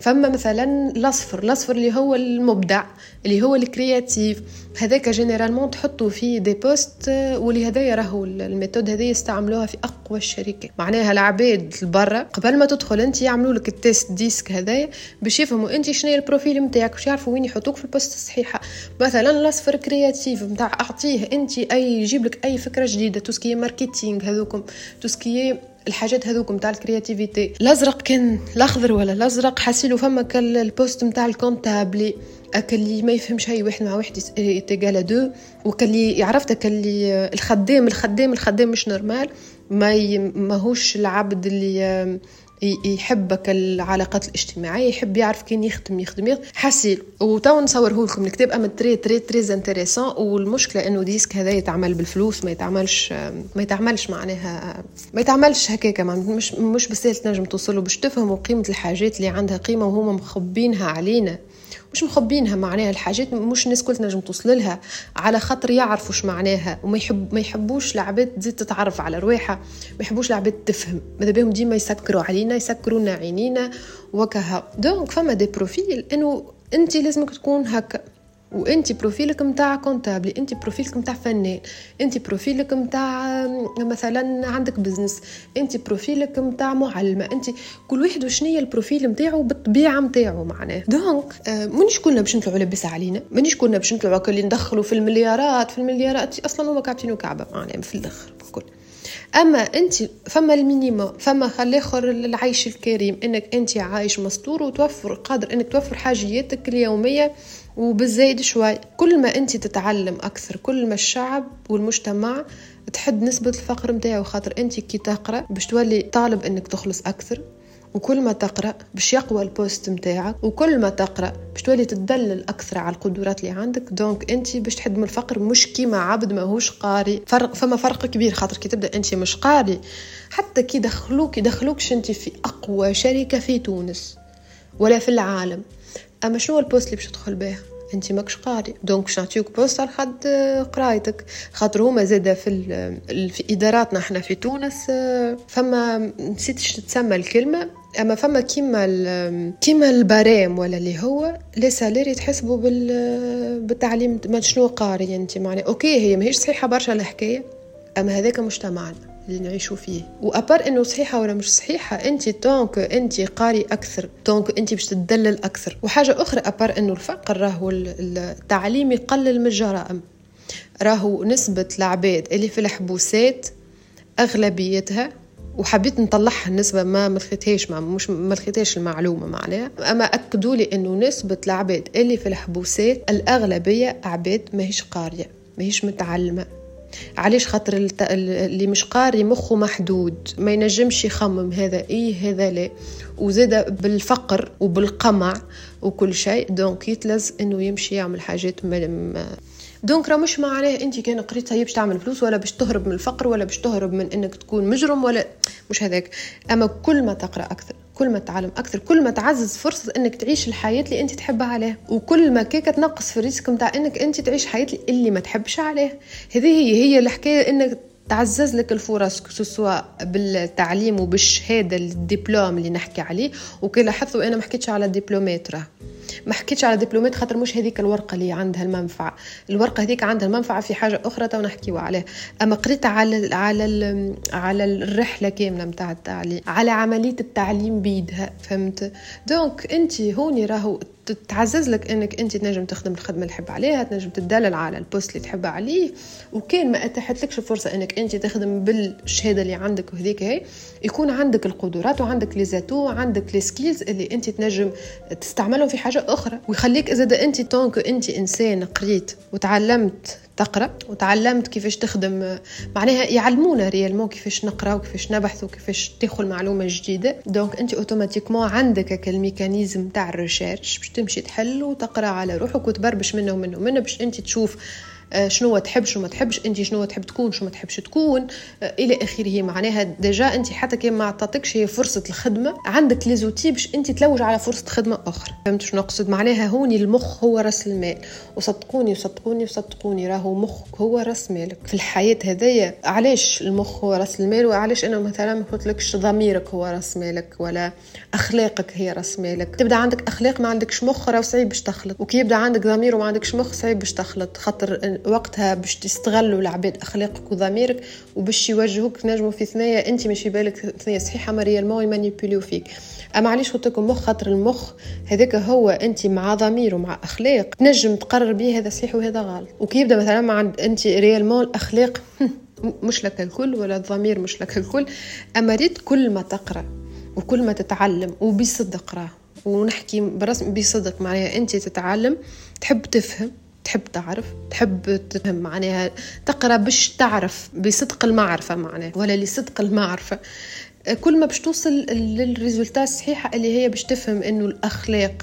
فما مثلا الاصفر الاصفر اللي هو المبدع اللي هو ال créatif. هذاك généralement تحطوا فيه des postes واللي هذايا راهو ال méthode هذه يستعملوها في أقوى الشركات معناها العباد البرة قبل ما تدخل أنت يعملوا لك ال test DISC هذايا باش يفهموا أنت شنو ال profil نتاعك باش يعرفوا وين يحطوك في ال poste الصحيحة. مثلا الاصفر créatif نتاع أعطيه أنت أي يجيب لك أي فكرة جديدة tout ce qui est marketing هذوكم tout ce qui est الحاجات هذوك نتاع ال créativité. الأزرق كان الأخضر ولا الأزرق حاسيلو فما ال poste نتاع ال comptable اللي ما يفهمش هاي واحد مع واحد يتقال deux. وكاللي عرفت اللي الخدام الخدام الخدام مش normal. ما ماهوش العبد اللي يحبك العلاقات الاجتماعية يحب يعرف كين يخدم يخدم, يخدم. وتو نصوره لكم الكتاب أما très très très intéressant والمشكلة إنه DISC هذا يتعمل بالفلوس ما يتعملش ما يتعملش معناها ما يتعملش هكاك مش مش بسهل تنجم توصلوا باش تفهموا قيمة الحاجات اللي عندها قيمة وهما مخبينها علينا. مش مخبينها معناها الحاجات مش الناس كل تنجم توصل لها على خاطر يعرفوا اش معناها وما يحب ما يحبوش العباد تزيد تتعرف على رواحها ما يحبوش العباد تفهم. ماذا بهم ديما يسكروا علينا يسكرونا عينينا وكهو donc فما des profils إنه انت لازمك تكون هكا. وانت profil ك متاع comptable انت profil ك متاع فنان انت profil ك متاع مثلا عندك business انت profil ك متاع معلمة انت كل واحد وشنية ال profil متاعه بالطبيعة متاعه معناه. donc آه، مانيش كلنا باش نطلعوا لاباس علينا مانيش كلنا باش نطلعوا اللي ندخلوا في المليارات في المليارات أصلا هما كعبتين وكعبه معناه في الآخر. أما أنت فما ال minimum فما خليخر العيش الكريم إنك أنت عايش مستور وتوفر قادر إنك توفر حاجياتك اليومية وبالزايد شوي. كل ما أنت تتعلم أكثر كل ما الشعب والمجتمع تحد نسبة الفقر متاعو خاطر أنت كي تقرأ باش تولي طالب إنك تخلص أكثر. وكل ما تقرأ باش يقوى ال poste متاعك وكل ما تقرأ باش تولي تدلل أكثر على القدرات اللي عندك. donc أنت باش تحد من الفقر مش كيما عبد ماهوش قاري. فرق فما فرق كبير خاطر كي تبدأ أنت مش قاري. حتى كي دخلوك يدخلوكش أنت في أقوى شركة في تونس ولا في العالم. أما شنو ال poste اللي باش تدخل به؟ أنت ماكش قاري. donc باش نعطيوك poste على حد قرايتك. خاطر هما زادا في في إداراتنا إحنا في تونس فما نسيتش تسمى الكلمة. أما فما كيما كيما ال primes ولا اللي هو les salaires يتحسبوا بال بالتعليم ما شنو قاري أنت؟ معناها OK هي ماهيش صحيحة برشا الحكاية أما هذاك مجتمعنا اللي نعيشوا فيه. وأبار إنه صحيحة ولا مش صحيحة أنت طونك أنت قاري أكثر طونك أنت باش تدلل أكثر. وحاجة أخرى أبار إنه الفقر راهو التعليم يقلل من الجرائم. راهو نسبة العباد اللي في الحبوسات أغلبيتها وحبيت نطلعها النسبة ما ملخيتهاش مع مش ملخيتهاش المعلومة معناها. أما أكدوا لي إنه نسبة العباد اللي في الحبوسات الأغلبية عباد ماهيش قارية ماهيش متعلمة. علاش؟ خاطر اللي مش قاري مخه محدود. ما ينجمش يخمم هذا إيه هذا لا. وزاد بالفقر وبالقمع وكل شيء. donc يتلز إنه يمشي يعمل حاجات donc راه مش معناه انت كان قريت هي باش تعمل فلوس ولا باش تهرب من الفقر ولا باش تهرب من انك تكون مجرم ولا مش هذاك. أما كل ما تقرأ أكثر كل ما تتعلم أكثر كل ما تعزز فرصة إنك تعيش الحياة اللي أنت تحبها عليها وكل ما كيك تنقص في ال risque نتاع إنك أنت تعيش حياة اللي ما تحبش عليها هذه هي هي الحكاية إنك تعزز لك الفرص سواء بالتعليم وبالشهادة الدبلوم اللي نحكي عليه. وكي لاحظتوا أنا ما حكيتش على الدبلومات راه ما حكيتش على دبلومات خاطر مش هذيك الورقة اللي عندها المنفعة. الورقة هذيك عندها المنفعة في حاجة أخرى تو نحكيو عليها. أما قريت على على على الرحلة كاملة نتاع التعليم على عملية التعليم بيدها فهمت؟ donc انت هوني راهو تعزز لك إنك أنت تنجم تخدم الخدمة اللي تحب عليها تنجم تدلل على ال poste اللي تحب عليه. وكان ما اتاحتلكش الفرصه إنك أنت تخدم بالشهادة اللي عندك وهذيك هي يكون عندك القدرات وعندك les atouts وعندك les skills اللي أنت تنجم تستعملهم في حاجة أخرى. ويخليك إذا انت donc أنت إنسان قريت وتعلمت تقرأ وتعلمت كيفاش تخدم معناها يعلمونا réellement كيفاش نقرأ وكيفاش نبحث وكيفاش تاخذ معلومة جديدة. donc أنت automatiquement عندك ال mécanisme تاع ال recherche باش تمشي تحل وتقرأ على روحك وتبربش منه ومنه ومنه باش أنت تشوف شنو تحب شنو ما تحبش انت شنو تحب تكون شنو ما تحبش تكون آه، إلى آخره. معناها déjà انت حتى كان ما عطاتكش هي فرصة الخدمة عندك les outils باش انت تلوج على فرصة خدمة أخرى. فهمت شنو نقصد؟ معناها هوني المخ هو رأس المال. وصدقوني وصدقوني وصدقوني راهو مخك هو رأس مالك. في الحياة هذيا علاش المخ هو رأس المال؟ وعلاش أنا مثلا ما قلتلكش ضميرك هو رأس مالك ولا أخلاقك هي رأس مالك؟ تبدأ عندك أخلاق ما عندكش مخ راه صعيب باش تخلط. وكي يبدأ عندك ضمير وما عندكش مخ صعيب باش تخلط. خاطر وقتها باش تستغلوا العباد أخلاقك وضميرك وباش يوجهوك تنجموا في ثنايا أنت مش بالك ثنايا صحيحة ما réellement يمانيبوليو فيك. أما علاش قلت لكم مخ؟ خاطر المخ هذاك هو أنت مع ضمير ومع أخلاق. تنجم تقرر به هذا صحيح وهذا غلط. وكي يبدأ مثلا مع أنت réellement الاخلاق *laughs* مش لك الكل ولا الضمير مش لك الكل أما ريت كل ما تقرأ وكل ما تتعلم وبصدق راه. ونحكي برسم بصدق معناها أنت تتعلم تحب تفهم تحب تعرف تحب تفهم معناها تقرأ باش تعرف بصدق المعرفة معناها ولا لصدق المعرفة. كل ما باش توصل لل résultat الصحيحة اللي هي باش تفهم إنه الأخلاق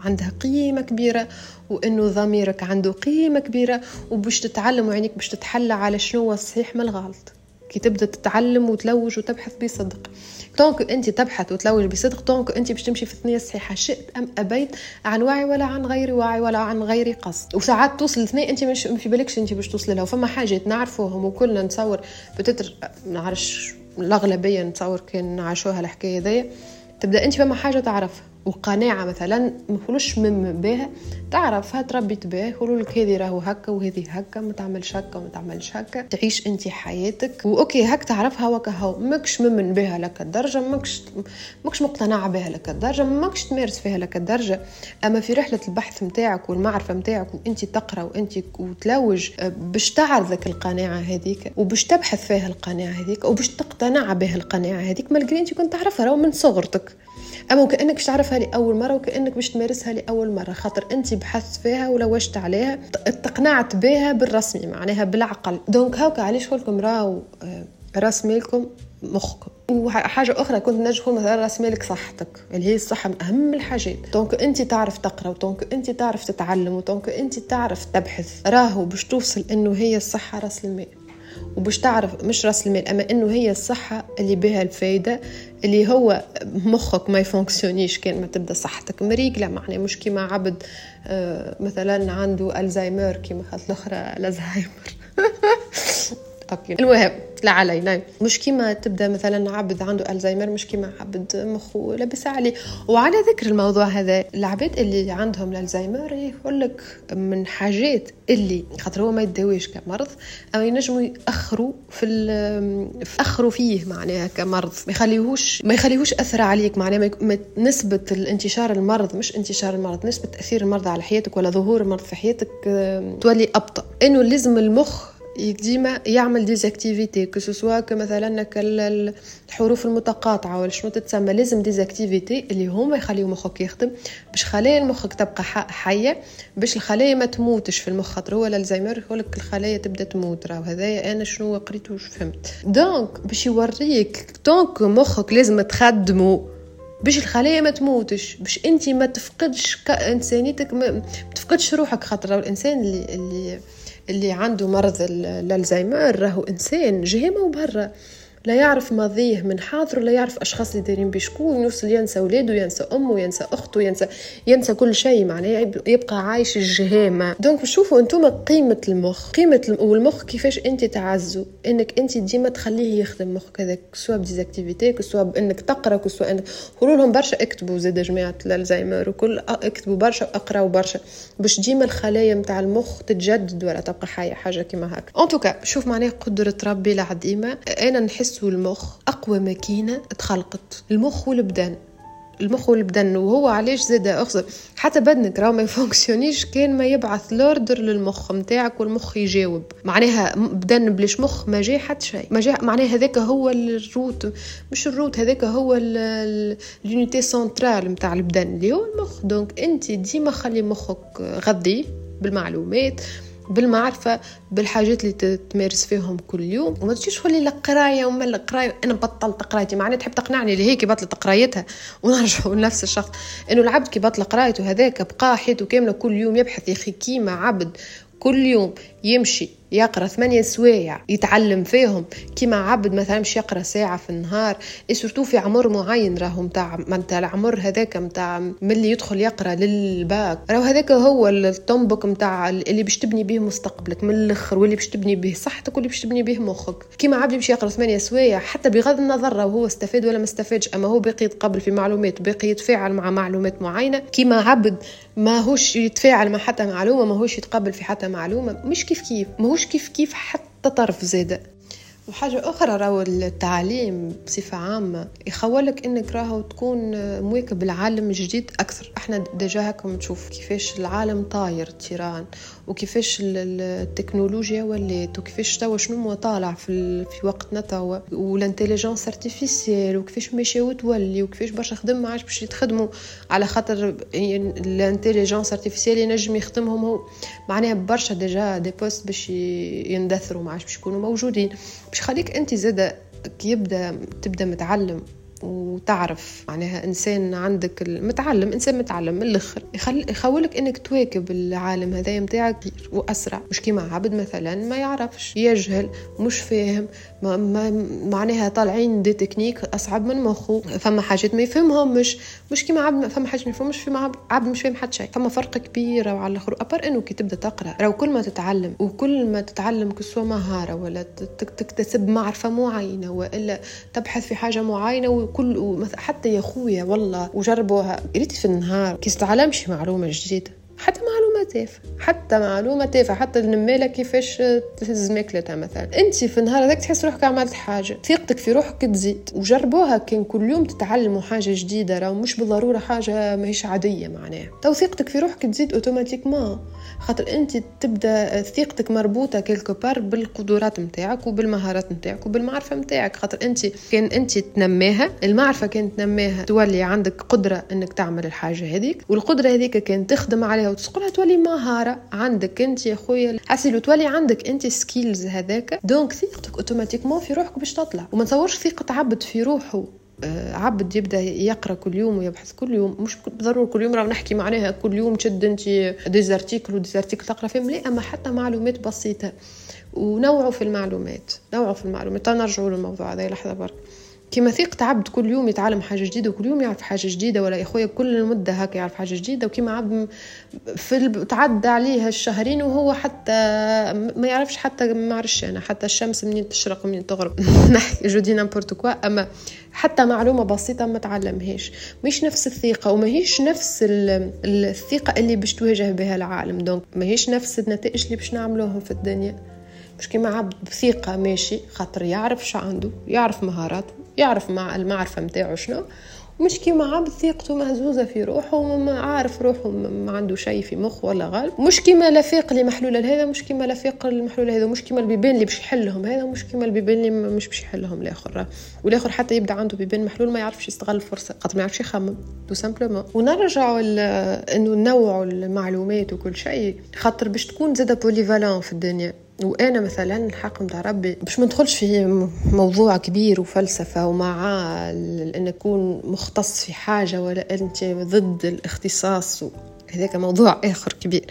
عندها قيمة كبيرة وإنه ضميرك عنده قيمة كبيرة وباش تتعلم وعينيك باش تتحلى على شنو هو الصحيح من الغلط. كي تبدأ تتعلم وتلوج وتبحث بصدق. donc انت تبحث وتلوج بصدق donc انت باش تمشي في الثنية الصحيحة شئت أم أبيت عن وعي ولا عن غير وعي ولا عن غير قصد. وساعات توصل الاثنين انت مش في بالكش انت باش توصل لها. وفما حاجات نعرفوهم وكلنا نتصور بتتر نعرفش الأغلبية نتصور كان نعيشوها الحكاية ذي تبدأ انت فما حاجة تعرفها. وقناعة مثلا ما نقولوش من بها تعرفها تربيت بها يقولوا لك هذه راهو هكا وهذه هكا ما تعملش هكا وما تعملش هكا. تعيش أنت حياتك. وأوكي هك تعرفها وكهو ماكش ممن بها لك الدرجة ماكش ماكش مقتنع بها لك الدرجة ماكش تمارس فيها لك الدرجة. أما في رحلة البحث نتاعك والمعرفة نتاعك وأنت تقرأ وأنت وتلوج باش تعرضك القناعة هذيك وباش تبحث فيها القناعة هذيك وباش تقتنع بها القناعة هذيك malgré انت كنت تعرفها من صغرتك. أما وكأنك باش تعرفها لأول مرة وكأنك باش تمارسها لأول مرة خاطر انت بحثت فيها ولوجت عليها تقنعت بها بالرسمي معناها بالعقل. donc هاكا علاش لكم راهو آه، راس مالكم مخكم. وحاجة أخرى كنت نجم مثلا راس مالك صحتك اللي هي الصحة من أهم الحاجات. donc انت تعرف تقرأ و donc انت تعرف تتعلم و donc انت تعرف تبحث. راهو باش توصل إنه هي الصحة راس المال. وباش تعرف مش راس المال أما إنه هي الصحة اللي بها الفايدة اللي هو مخك ما يفونكسيونيش كان ما تبدأ صحتك. مريقلة معناها مش كيما عبد آه، مثلا عنده ألزهايمر كيما خاطر الأخرى الزهايمر *laughs* أوكي المهم لا علينا مش كيما تبدأ مثلا عبد عنده الزهايمر مش كيما عبد مخه لابس عليه وعلى ذكر الموضوع هذا العباد اللي عندهم الزهايمر يقول لك من حاجات اللي خاطر هو ما يداويش كمرض اما ينجموا يأخروا في يأخروا فيه معناها كمرض. ما يخليهوش ما يخليهوش أثر عليك معناها نسبة الانتشار المرض مش انتشار المرض نسبة تأثير المرض على حياتك ولا ظهور المرض في حياتك تولي أبطأ. إنه لازم المخ ديما يعمل des activités que ce soit كمثلا الحروف المتقاطعة ولا شنو تتسمى لازم des activités اللي هما يخليو مخك يخدم باش خلايا المخك تبقى حية باش الخلايا ما تموتش في المخ خاطر هو الزهايمر يقول لك الخلايا تبدأ تموت راهو هذايا أنا شنو قريت وش فهمت. donc باش يوريك donc مخك لازم تخدمه باش الخلايا ما تموتش باش انت ما تفقدش إنسانيتك ما تفقدش روحك خاطر. الإنسان اللي اللي اللي عنده مرض الألزهايمر راهو إنسان بهيمة وبرا لا يعرف ماضيه من حاضر ولا يعرف أشخاص اللي دايرين بشكون يوصل ينسى ولاده ينسى أمه ينسى أخته ينسى ينسى كل شيء معناه يبقى عايش كالبهايم donc شوفوا أنتم قيمة المخ قيمة الم... والمخ كيفاش انت تعزو انك انت ديما تخليه يخدم مخك هذاك سواء ب des activités سواء بانك تقرأ سواء انك قولوا لهم برشا اكتبوا زاد جماعة الزهايمر وكل اكتبوا برشا اقراوا برشا باش ديما الخلايا نتاع المخ تتجدد ولا تبقى حيه حاجة كيما هكا. en tout cas شوف معناه قدرة ربي العظيمة أنا نحس النفس والمخ أقوى ماكينة تخلقت. المخ والبدن. المخ والبدن وهو علاش زاد أخزر. حتى بدنك راه ما يفونكسيونيش كان ما يبعث l'ordre للمخ نتاعك والمخ يجاوب. معناها بدن بلاش مخ ما جاي حتى شيء. ما جاء معناها هذاك هو ال root. مش ال root هذاك هو ال unité centrale نتاع البدن. اللي هو المخ. donc أنت ديما خلي مخك غذي بالمعلومات. بالمعرفة بالحاجات اللي تمارس فيهم كل يوم. وما تجيش تقولي لا قراية وما القرايه أنا بطلت قرايتي معناتها تحب تقنعني لهيك بطلت قرايتها *laughs* ونرجعوا لنفس الشخص. إنه العبد كي بطل قرايته هذاك بقى حياته كاملة كل يوم يبحث يا أخي كيما عبد كل يوم. يمشي يقرأ ثمانية سوايع يتعلم فيهم. كيما عبد مثلا مش يقرأ ساعة في النهار. surtout في عمر معين راهو متاع متاع العمر هذاك متاع ملي يدخل يقرأ للباك. راهو هذاك هو التنبك متاع اللي باش تبني به مستقبلك من الأخر واللي باش تبني به صحتك واللي باش تبني به مخك. كيما عبد يمشي يقرأ ثمانية سوايع حتى بغض النظر هو استفاد ولا ما استفادش أما هو باقي يتقبل في معلومات باقي يتفاعل مع معلومات معينة. كيما عبد ما هوش يتفاعل مع حتى معلومة ما هوش يتقبل في حتى معلومة. مش كيف كيف ما هوش كيف كيف حتى طرف زاده. وحاجة أخرى راهو التعليم بصفة عامة يخولك إنك راهو تكون مواكب العالم الجديد أكثر. إحنا déjà هكا تشوف كيفاش العالم طاير تيران وكيفاش التكنولوجيا ولات وكيفاش توا شنو طالع في, في وقتنا توا وال intelligence artificielle وكيفاش ماشي وتولي وكيفاش برشا خدم ما عادش باش يتخدموا على خاطر ال intelligence artificielle ينجم يخدمهم هو. معناها برشا déjà des postes باش يندثروا ما عادش باش يكونوا موجودين. باش يخليك أنت زادة كي يبدأ تبدأ متعلم وتعرف معناها إنسان عندك متعلم إنسان متعلم من الآخر. يخولك إنك تواكب العالم هذا نتاعك وأسرع مش كيما عبد مثلا ما يعرفش يجهل مش فاهم ما... معناها طالعين des techniques أصعب من مخه فما حاجات ما يفهمهم مش مش كيما عبد فما حاجات ما يفهمش فيما عبد مش فاهم حتى شيء. فما فرق كبير وعلى الآخر. après إنه كي تبدأ تقرأ راهو كل ما تتعلم وكل ما تتعلم que ce soit مهارة ولا تكتسب معرفة معينة وإلا تبحث في حاجة معينة وكل حتى يا خويا والله وجربوها. قريت في النهار كي تتعلمش معلومة جديدة. حتى معلومة تافهة. حتى معلومة تافهة. حتى النماله كيفاش تهز ماكلتها مثلا. انت في النهار هذاك تحس روحك عملت حاجة. ثقتك في روحك تزيد. وجربوها كان كل يوم تتعلموا حاجة جديدة. راه مش بالضرورة حاجة ماهيش عادية معناها. تو ثقتك في روحك تزيد automatiquement خاطر انت تبدأ ثقتك مربوطة quelque part بالقدرات نتاعك وبالمهارات نتاعك وبالمعرفة نتاعك خاطر انت كان انت تنميها. المعرفة كان تنميها. تولي عندك قدرة أنك تعمل الحاجة هذيك. والقدرة هذيك كان تخدم عليها وتصقلها تولي مهارة عندك أنت يا خويا. حسيلو تولي عندك أنت skills هذاك donc ثقتك automatiquement في روحك باش تطلع. وما تصورش ثقة عبد في روحه. آه، عبد يبدأ يقرأ كل يوم ويبحث كل يوم. مش ضروري كل يوم راه نحكي معناها كل يوم تشد أنت des articles و des articles تقرأ فيهم. لا أما حتى معلومات بسيطة. ونوعوا في المعلومات. نوعوا في المعلومات. نرجعوا للموضوع هذا. لحظه برك كيما ثقة عبد كل يوم يتعلم حاجة جديدة وكل يوم يعرف حاجة جديدة ولا يا خويا كل مدة هكا يعرف حاجة جديدة وكيما عبد في تعدى عليه الشهرين وهو حتى ما يعرفش حتى ما عرفش أنا حتى الشمس منين تشرق ومنين تغرب. *laughs* نحكي je dis n'importe quoi. أما حتى معلومة بسيطة ما تعلمهاش. مش نفس الثقة وما هيش نفس الثقة اللي باش تواجه بها العالم. donc ما هيش نفس النتائج اللي باش نعملوهم في الدنيا. مش كيما عبد بثقة ماشي خاطر يعرف شو عنده يعرف مهاراته يعرف مع المعرفة متاعه شنو. مش كيما عبد ثقته مهزوزة في روحه وما عارف روحه ما عنده شيء في مخه ولا غالب مش كيما الأفق اللي محلول هذا مش كيما الأفق المحلول هذا مش كيما البيبان اللي باش يحلهم هذا مش كيما البيبان اللي مش باش يحلهم الآخر. والآخر حتى يبدأ عنده بيبان محلول ما يعرفش يستغل الفرصة خاطر ما يعرفش يخمم tout simplement. ونرجعوا إنه ننوعوا المعلومات وكل شيء خاطر باش تكون زادة polyvalent في الدنيا. وأنا مثلا الحق نتاع ربي باش ما ندخلش في موضوع كبير وفلسفة ومع إن نكون مختص في حاجة ولا أنت ضد الاختصاص هذاك موضوع آخر كبير.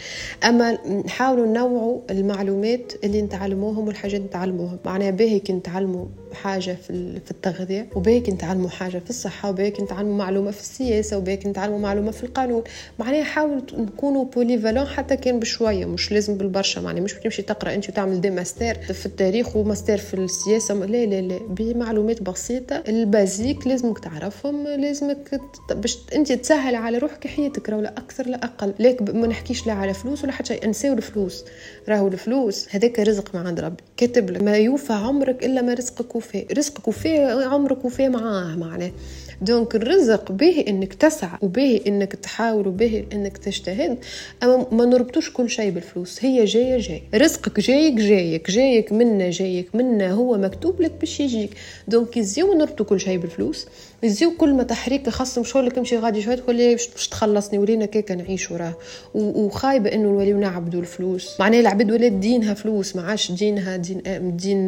أما نحاولوا ننوعوا المعلومات اللي نتعلموهم والحاجات اللي نتعلموهم. معناها باهي كي نتعلموا حاجة في في التغذية وباهي كي نتعلموا حاجة في الصحة وباهي كي نتعلموا معلومة في السياسة وباهي كي نتعلموا معلومة في القانون. معناها حاولوا نكونوا polyvalents حتى كان بشوية مش لازم بالبرشا معناها مش تمشي تقرأ أنت وتعمل des masters في التاريخ وماستر في السياسة. لا لا لا بمعلومات بسيطة. ال basiques لازمك تعرفهم لازمك باش أنت تسهل على روحك حياتك ولا أكثر لا أقل. ليك ما نحكيش لا على فلوس ولا حتى شيء نساو الفلوس. راهو الفلوس هذاك رزق من عند ربي. كاتب لك ما يوفى عمرك إلا ما رزقك وفيه رزقك وفيه عمرك وفيه معاه معناه. donc الرزق به إنك تسعى وبه إنك تحاول وبه إنك تجتهد. أما ما نربطوش كل شيء بالفلوس هي جاية جاي رزقك جايك جايك جايك منا جايك منا هو مكتوب لك باش يجيك. donc يزيو نربطوا كل شيء بالفلوس. يزيو كل ما تحريك خاصم شغلك امشي غادي شوية تقول لي باش تخلصني ولينا كيكا نعيش وراه وخايبه إنه نوليو نعبدوا الفلوس. معناها العباد ولات دينها فلوس ما عادش دينها دين دين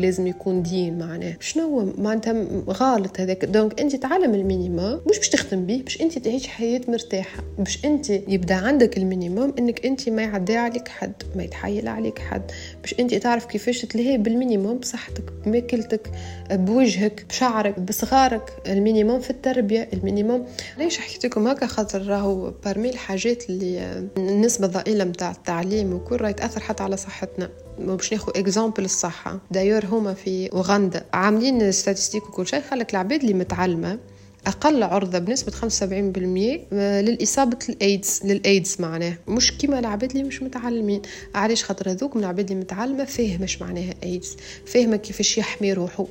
لازم يكون دين معناه شنو معناتها غلط هذاك. donc أنت تعلم ال minimum مش باش تخدم به باش أنت تعيش حياة مرتاحة. باش أنت يبدأ عندك ال minimum إنك أنت ما يعدي عليك حد ما يتحايل عليك حد. باش انت تعرف كيفاش تلهي بال minimum بصحتك بماكلتك بوجهك بشعرك بصغارك ال minimum في التربية ال minimum. ليش حكيت لكم هكا؟ خاطر راهو parmi الحاجات اللي النسبة الضئيلة نتاع التعليم وكل راه يتاثر حتى على صحتنا. باش ناخذ exemple الصحة. d'ailleurs هما في أوغندا عاملين statistiques وكل شيء خلك العباد اللي متعلمة أقل عرضة بنسبة 75% للإصابة الإيدز للإيدز معناه مش كيما العباد اللي مش متعلمين. علاش خاطر هذوك من العباد اللي متعلمة فاهمة معناها إيدز فاهمة كيفاش يحمي روحه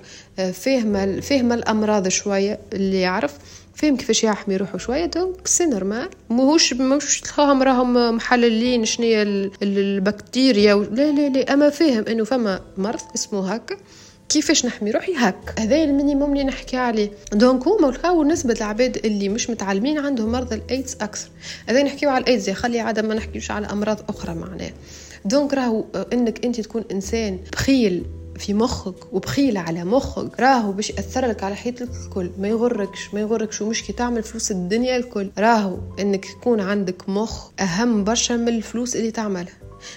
فاهمة فاهمة الأمراض شوية اللي يعرف فهم كيفاش يحمي روحه شوية donc c'est normal ماهوش ماهوش تلقاهم راهم محللين شنيا البكتيريا لا لا لا أما فاهم إنه فما مرض اسمه هكا. كيفاش نحمي روحي؟ هك هذا ال minimum اللي نحكي عليه. donc هما لقاو نسبة العباد اللي مش متعلمين عندهم مرض الايدز أكثر. هذا نحكيو على الايدز خلي عادة ما نحكيوش على أمراض أخرى معناه. donc راهو إنك أنت تكون إنسان بخيل في مخك وبخيل على مخك راهو باش يأثر لك على حياتك الكل. ما يغركش ما يغركش ومش كي تعمل فلوس الدنيا الكل. راهو إنك يكون عندك مخ أهم برشا من الفلوس اللي تعملها.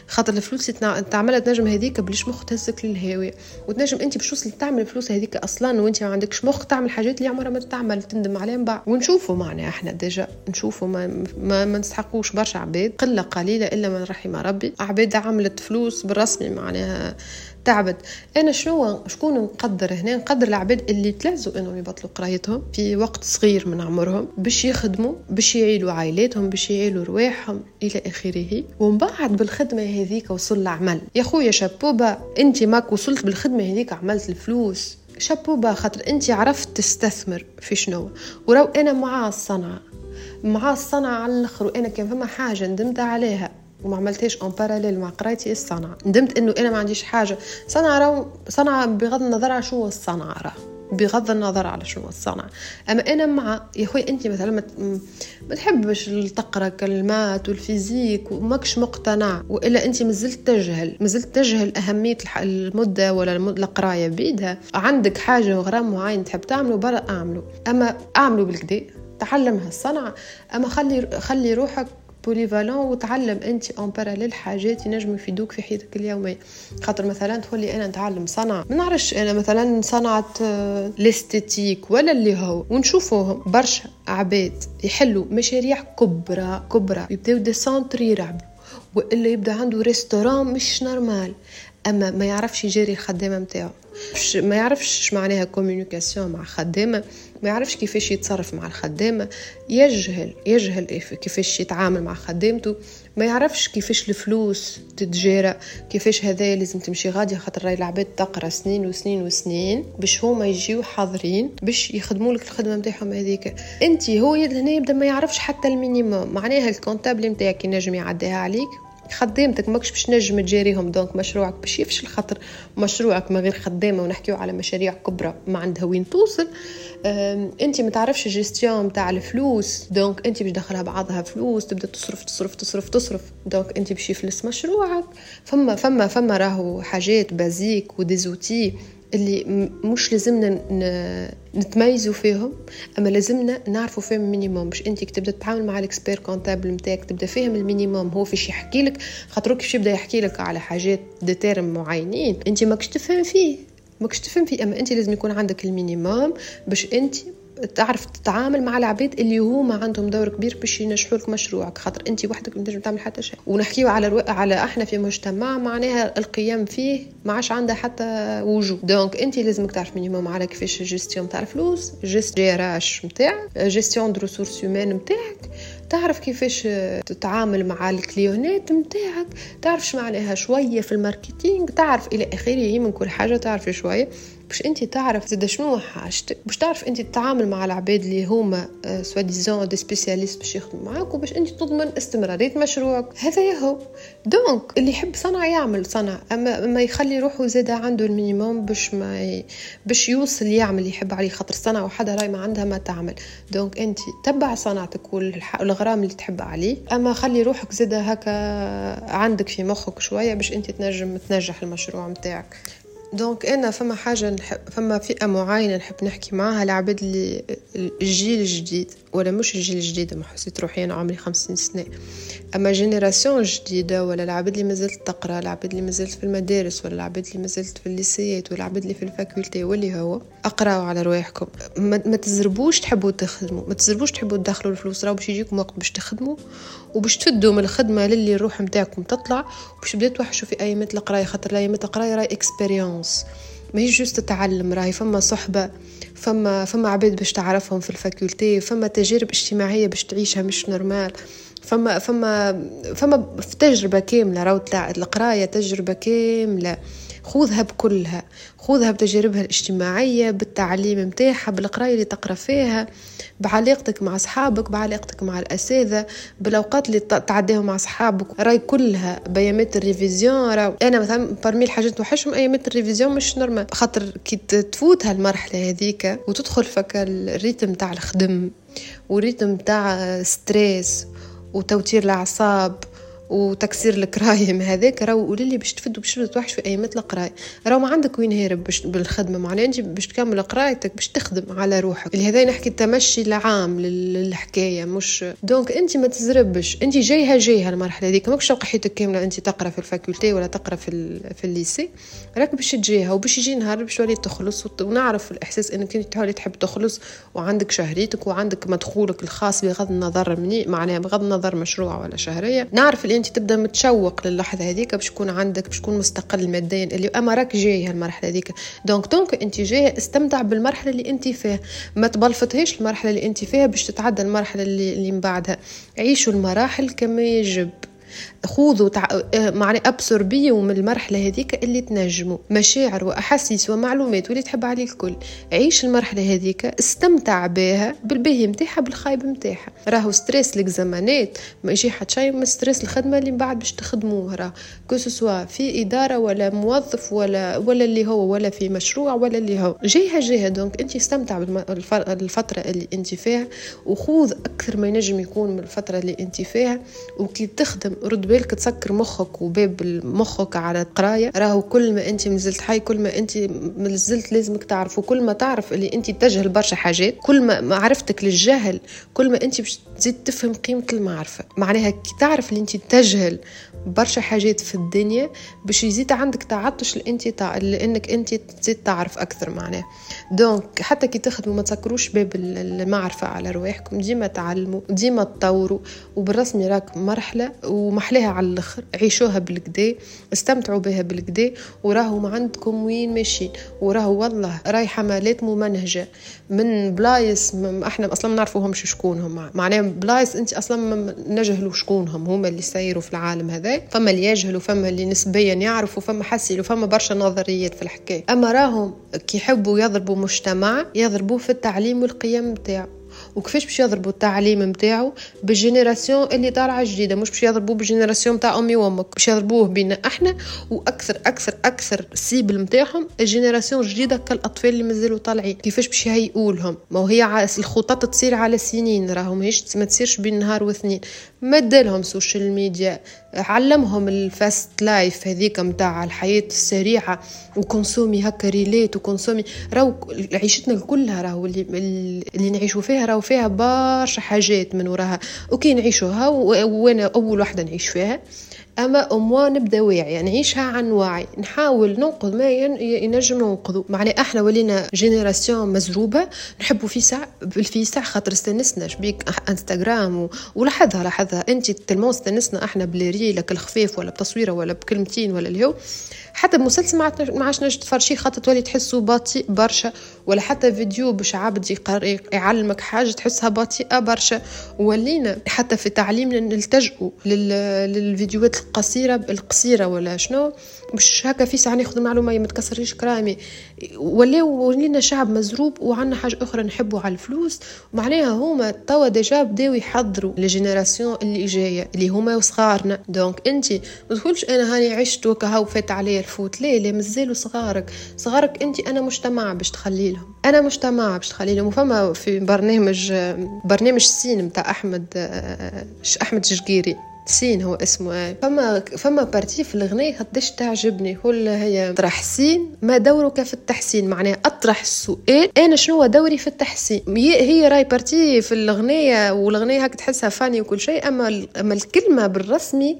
خاطر الفلوس اللي تعملها تنجم هذيك بليش مخ تهزك للهاوية. وتنجم أنت باش تعمل الفلوس هذيك أصلا وأنت ما عندكش مخ تعمل حاجات اللي عمرها ما تعمل تندم عليها من بعد ونشوفوا معنا إحنا déjà نشوفوا ما ما, ما نستحقوش برشا عباد. قلة قليلة إلا من رحم ربي. عباد عملت فلوس بالرسمي معناها تعبت. أنا شنو شكون نقدر هنا؟ نقدر العباد اللي تلازوا إنهم يبطلوا قرايتهم في وقت صغير من عمرهم باش يخدموا باش يعيلوا عائلاتهم باش يعيلوا رواحهم إلى آخره. ومن بعد بالخدمة هذيك وصل العمل يا خويا شابوبا أنت ماك وصلت بالخدمة هذيك عملت الفلوس. شابوبا خاطر أنت عرفت تستثمر في شنو. ورو أنا مع الصنعة. مع الصنعة على الآخر وأنا كان فما حاجة ندمت عليها. وما عملتهاش en parallèle مع قرايتي الصنعة. ندمت إنه أنا ما عنديش حاجة. صنعة راهو صنعة بغض النظر على شو الصنعة راه. بغض النظر على شنو الصنعة. أما أنا مع يا خويا أنت مثلا ما تحبش تقرا ال maths وال physique وماكش مقتنع. وإلا أنت مازلت تجهل. مازلت تجهل أهمية المادة ولا القراية بيدها عندك حاجة وغرام معين تحب تعمله برا أعمله. أما أعمله بالقدا تعلم هالصنعة أما خلي خلي روحك polyvalent وتعلم انت en parallèle حاجات ينجموا يفيدوك في حياتك اليوميه خاطر مثلا تقولي أنا نتعلم صنعه ما نعرفش أنا مثلا صنعه ال esthétique ولا اللي هو ونشوفوهم برشا عباد يحلوا مشاريع كبرى كبرى يبداو des centres يرعبوا والا يبدا عنده restaurant مش normal اما ما يعرفش يجاري الخدامه نتاعو ما يعرفش معناها communication مع خدامه ما يعرفش كيفاش يتصرف مع الخدامه يجهل يجهل كيفاش يتعامل مع خدامته. ما يعرفش كيفاش الفلوس تتجارى كيفاش هذا لازم تمشي غادي خاطر راي العباد تقرا سنين وسنين وسنين باش هما يجيو حاضرين باش يخدموا لك الخدمة نتاعهم هذيك. انت هو هنا يبدأ ما يعرفش حتى ال minimum. معناها ال comptable نتاعك ينجم يعديها عليك خدامتك ماكش باش نجم تجاريهم. donc مشروعك باش يفشل خاطر مشروعك من غير خدامة ونحكيو على مشاريع كبرى ما عندها وين توصل. انت ما تعرفش الجيستيون تاع الفلوس. donc انت باش دخلها بعضها فلوس تبدأ تصرف تصرف تصرف تصرف. donc انت باش يفلس مشروعك. فما فما فما راهو حاجات basiques و des outils اللي مش لازمنا نتميزوا فيهم أما لازمنا نعرفوا فيهم ال minimum باش انت تبدا تتعامل مع ال expert comptable نتاعك تبدأ فاهم ال minimum هو فيش يحكي لك خاطر كيفاش يبدأ يحكي لك على حاجات des termes معينين. انت ماكش تفهم فيه ماكش تفهم فيه أما انت لازم يكون عندك ال minimum باش انت تعرف تتعامل مع العباد اللي هما عندهم دور كبير باش ينجحوا لك مشروعك خاطر انت وحدك ما تنجم تعمل حتى شيء. ونحكيو على ألو... على إحنا في مجتمع معناها القيم فيه ما عادش عندها حتى وجود. donc انت لازمك تعرف minimum على كيفاش جيستيون تاع الفلوس جيست جي نتاعك gestion de ressources humaines نتاعك تعرف كيفاش تتعامل مع الكليونات نتاعك تعرف معناها شوية في ال marketing تعرف إلى آخره من كل حاجة تعرف شوية. باش انت تعرف زاد شنو حاجتك باش تعرف انت تتعامل مع العباد اللي هما soi-disant des spécialistes باش يخدموا معاك وباش انت تضمن استمرارية مشروعك. هذا هو donc اللي يحب صنع يعمل صنع. أما ما يخلي روحه زاد عنده ال minimum باش ما ي... باش يوصل يعمل اللي يحب عليه خاطر صنع وحدة راي ما عندها ما تعمل. donc انت تبع صنعتك والغرام اللي تحب عليه. أما خلي روحك زاد هكا عندك في مخك شوية باش انت تنجم تنجح المشروع نتاعك donc أنا فما حاجة نحب فما فئة معينة نحب نحكي معاها العباد اللي الجيل الجديد. ولا مش الجيل الجديد ما حسيت روحي أنا عمري خمسين سنة. أما génération جديدة ولا العباد اللي مازالت تقرأ العباد اللي مازالت في المدارس ولا العباد اللي مازالت في الليسيات ولا العباد اللي في ال faculté واللي هو اقراو على رواحكم. ما, ما تزربوش تحبوا تخدموا. ما تزربوش تحبوا تدخلوا الفلوس راهو باش يجيكم وقت باش تخدموا وباش تفدوا من الخدمة للي الروح نتاعكم تطلع. وباش تبداو توحشوا في أيامات القراية خاطر ايامات القراية راهي expérience ماهيش juste تتعلم راهي فما صحبة فما فما عباد باش تعرفهم في ال faculté فما تجارب اجتماعية باش تعيشها مش normal فما فما فما في تجربة كاملة راهو القراية تجربة كاملة. خذها بكلها خذها بتجاربها الاجتماعية بالتعليم متاعها بالقراية اللي تقرأ فيها بعلاقتك مع أصحابك بعلاقتك مع الأساتذة بالأوقات اللي تعديهم مع أصحابك. راي كلها بأيامات ال révision راي أنا مثلا parmi الحاجات توحشهم أيامات ال révision مش normal خاطر كي تفوت هالمرحلة هذيك وتدخل فك ال rythme تاع الخدم و rythme تاع stress وتوتير الأعصاب وتكسير الكرايم هذاك راهو قولي لي باش تفد باش توحش في ايامات القرايه راهو ما عندك وين هارب باش بالخدمة معناها انت باش تكمل قرايتك باش تخدم على روحك. اللي هذا نحكي التمشي العام للحكاية مش donc أنت ما تزربش أنت جايها جايها المرحلة هذيك. ماكش تلقى حياتك كاملة أنت تقرأ في ال faculté ولا تقرأ في في ال lycée. راك باش تجيها وباش يجي نهار باش تولي تخلص ونعرف الإحساس أنك أنت تحاولي تحب تخلص وعندك شهريتك وعندك مدخولك الخاص بغض النظر مني معناها بغض النظر مشروع ولا شهرية. نعرف اللي انت تبدا متشوق للحظة هذيك باش تكون عندك باش تكون مستقل ماديا. اللي أما راك جاي هالمرحلة هذيك. donc donc انت جاي استمتع بالمرحلة اللي انت فيها. ما تبلفتهاش المرحلة اللي انت فيها باش تتعدى المرحلة اللي, اللي من بعدها. عيشوا المراحل كما يجب. خوذوا تع... آه، معني ابسوربيو من المرحلة هذيك اللي تنجموا. مشاعر وأحاسيس ومعلومات واللي تحب عليه الكل. عيش المرحلة هذيك استمتع بها بالباهي نتاعها بالخايب نتاعها راهو stress ليكزامانات ما يجي حتى شيء من stress الخدمة اللي من بعد باش تخدموه راه. كو في إدارة ولا موظف ولا ولا اللي هو ولا في مشروع ولا اللي هو. جاية جاية. donc أنت استمتع بالفترة اللي أنت فيها وخوذ أكثر ما ينجم يكون من الفترة اللي أنت فيها. وكي تخدم رد بالك تسكر مخك وباب مخك على القراية. راهو كل ما أنت مازلت حي كل ما أنت مازلت لازمك تعرف وكل ما تعرف اللي أنت تجهل برشا حاجات كل ما معرفتك للجهل كل ما أنت باش تزيد تفهم قيمة المعرفه معناها كي تعرف اللي أنت تجهل برشا حاجات في الدنيا باش يزيد عندك تعطش لأنت تع... لأنك أنت تزيد تعرف أكثر معناها donc حتى كي تخدموا ما تسكروش باب المعرفة على رواحكم ديما تعلموا ديما تطوروا وبالرسمي راك مرحلة ومحلاها على الآخر. عيشوها بالقدا استمتعوا بها بالقدا وراهو عندكم وين ماشيين. وراهو والله راي حملات ممنهجة. من بلايص إحنا أصلا ما نعرفوهمش شكونهم. معناها بلايص أنت أصلا ما نجهلوا شكونهم هما اللي سيروا في العالم هذا. فما اللي يجهلوا فما اللي نسبيا يعرفوا فما حاصيلو فما برشا نظريات في الحكاية. أما راهم كي يحبوا يضربوا مجتمع يضربوه في التعليم والقيم بتاعه وكيفاش باش يضربوا التعليم نتاعو بال génération اللي طالعة جديدة. مش باش يضربوه بال génération نتاع أمي وأمك. باش يضربوه بينا إحنا وأكثر أكثر أكثر cible نتاعهم ال génération الجديدة كالأطفال اللي مازالوا طالعين. كيفاش باش يهيئولهم؟ ما هي الخطط تصير على سنين. راهو ماهيش ما تصيرش بين نهار واثنين. مدلهم social media علمهم ال fast life هذيك متاع الحياة السريعة وكونسومي هكا ريليت وكونسومي راهو عيشتنا كلها راهو اللي, اللي نعيشوا فيها راهو فيها برشا حاجات من وراها. أوكي نعيشوها وأنا أول واحدة نعيش فيها أما اموا نبدا واعي يعني نعيشها عن وعي. نحاول ننقذ ما ينجم ننقذه. معنى إحنا ولينا جينيراسيون مزروبة نحبوا فيسع بالفيسع خاطر استنسنا. شبيك إنستغرام ولاحظها لاحظها. انت تلمون استنسنا أحنا بلريلك الخفيف ولا بتصويرة ولا بكلمتين ولا اليوم. حتى مسلسل ما عادش تنجم تتفرج فيه خاطر تولي تحسه بطيء برشا. ولا حتى فيديو باش عبد يعلمك حاجة تحسها بطيئة برشا. ولينا حتى في تعليمنا نلتجئوا للفيديوهات القصيره القصيرة ولا شنو. مش هكا فيسع ناخذ معلومة ما تكسريش كرامي ولا ولينا شعب مزروب وعندنا حاجة أخرى نحبوا على الفلوس. معناها هما توا déjà بداو يحضروا ل génération اللي جاية اللي هما صغارنا. donc انت ما تقولش أنا هاني عشت وكا فات عليا الفوت. ليه ليه مازالوا صغارك. صغارك انت أنا مجتمع باش تخلي لهم. أنا مجتمع باش تخلي لهم. وفما في برنامج برنامج سين متاع أحمد أحمد جرجيري سين هو اسمه. فما فما partie في الغنية قداش تعجبني كل هي طرح سين. ما دورك في التحسين؟ معناها أطرح السؤال. أنا شنو دوري في التحسين؟ هي راي partie في الغنية والغنية هاك تحسها funny وكل شيء. أما الكلمة بالرسمي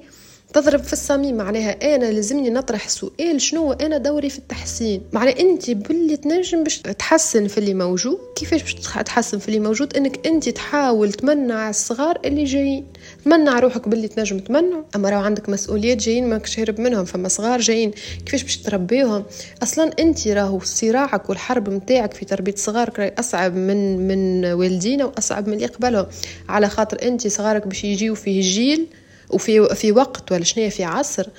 تضرب في الصميم معناها أنا لازمني نطرح سؤال شنو أنا دوري في التحسين؟ معناها أنت باللي تنجم باش تحسن في اللي موجود كيفاش باش تحسن في اللي موجود؟ أنك أنت تحاول تمنع الصغار اللي جايين. تمنع روحك باللي تنجم تمنع أما راهو عندك مسؤوليات جايين ماكش هرب منهم فما صغار جايين كيفاش باش تربيهم؟ أصلا أنت راهو صراعك والحرب نتاعك في تربية صغارك راهي أصعب من من والدينا وأصعب من اللي قبلهم. على خاطر أنت صغارك باش يجيو فيه جيل وفي في وقت ولا شنو في عصر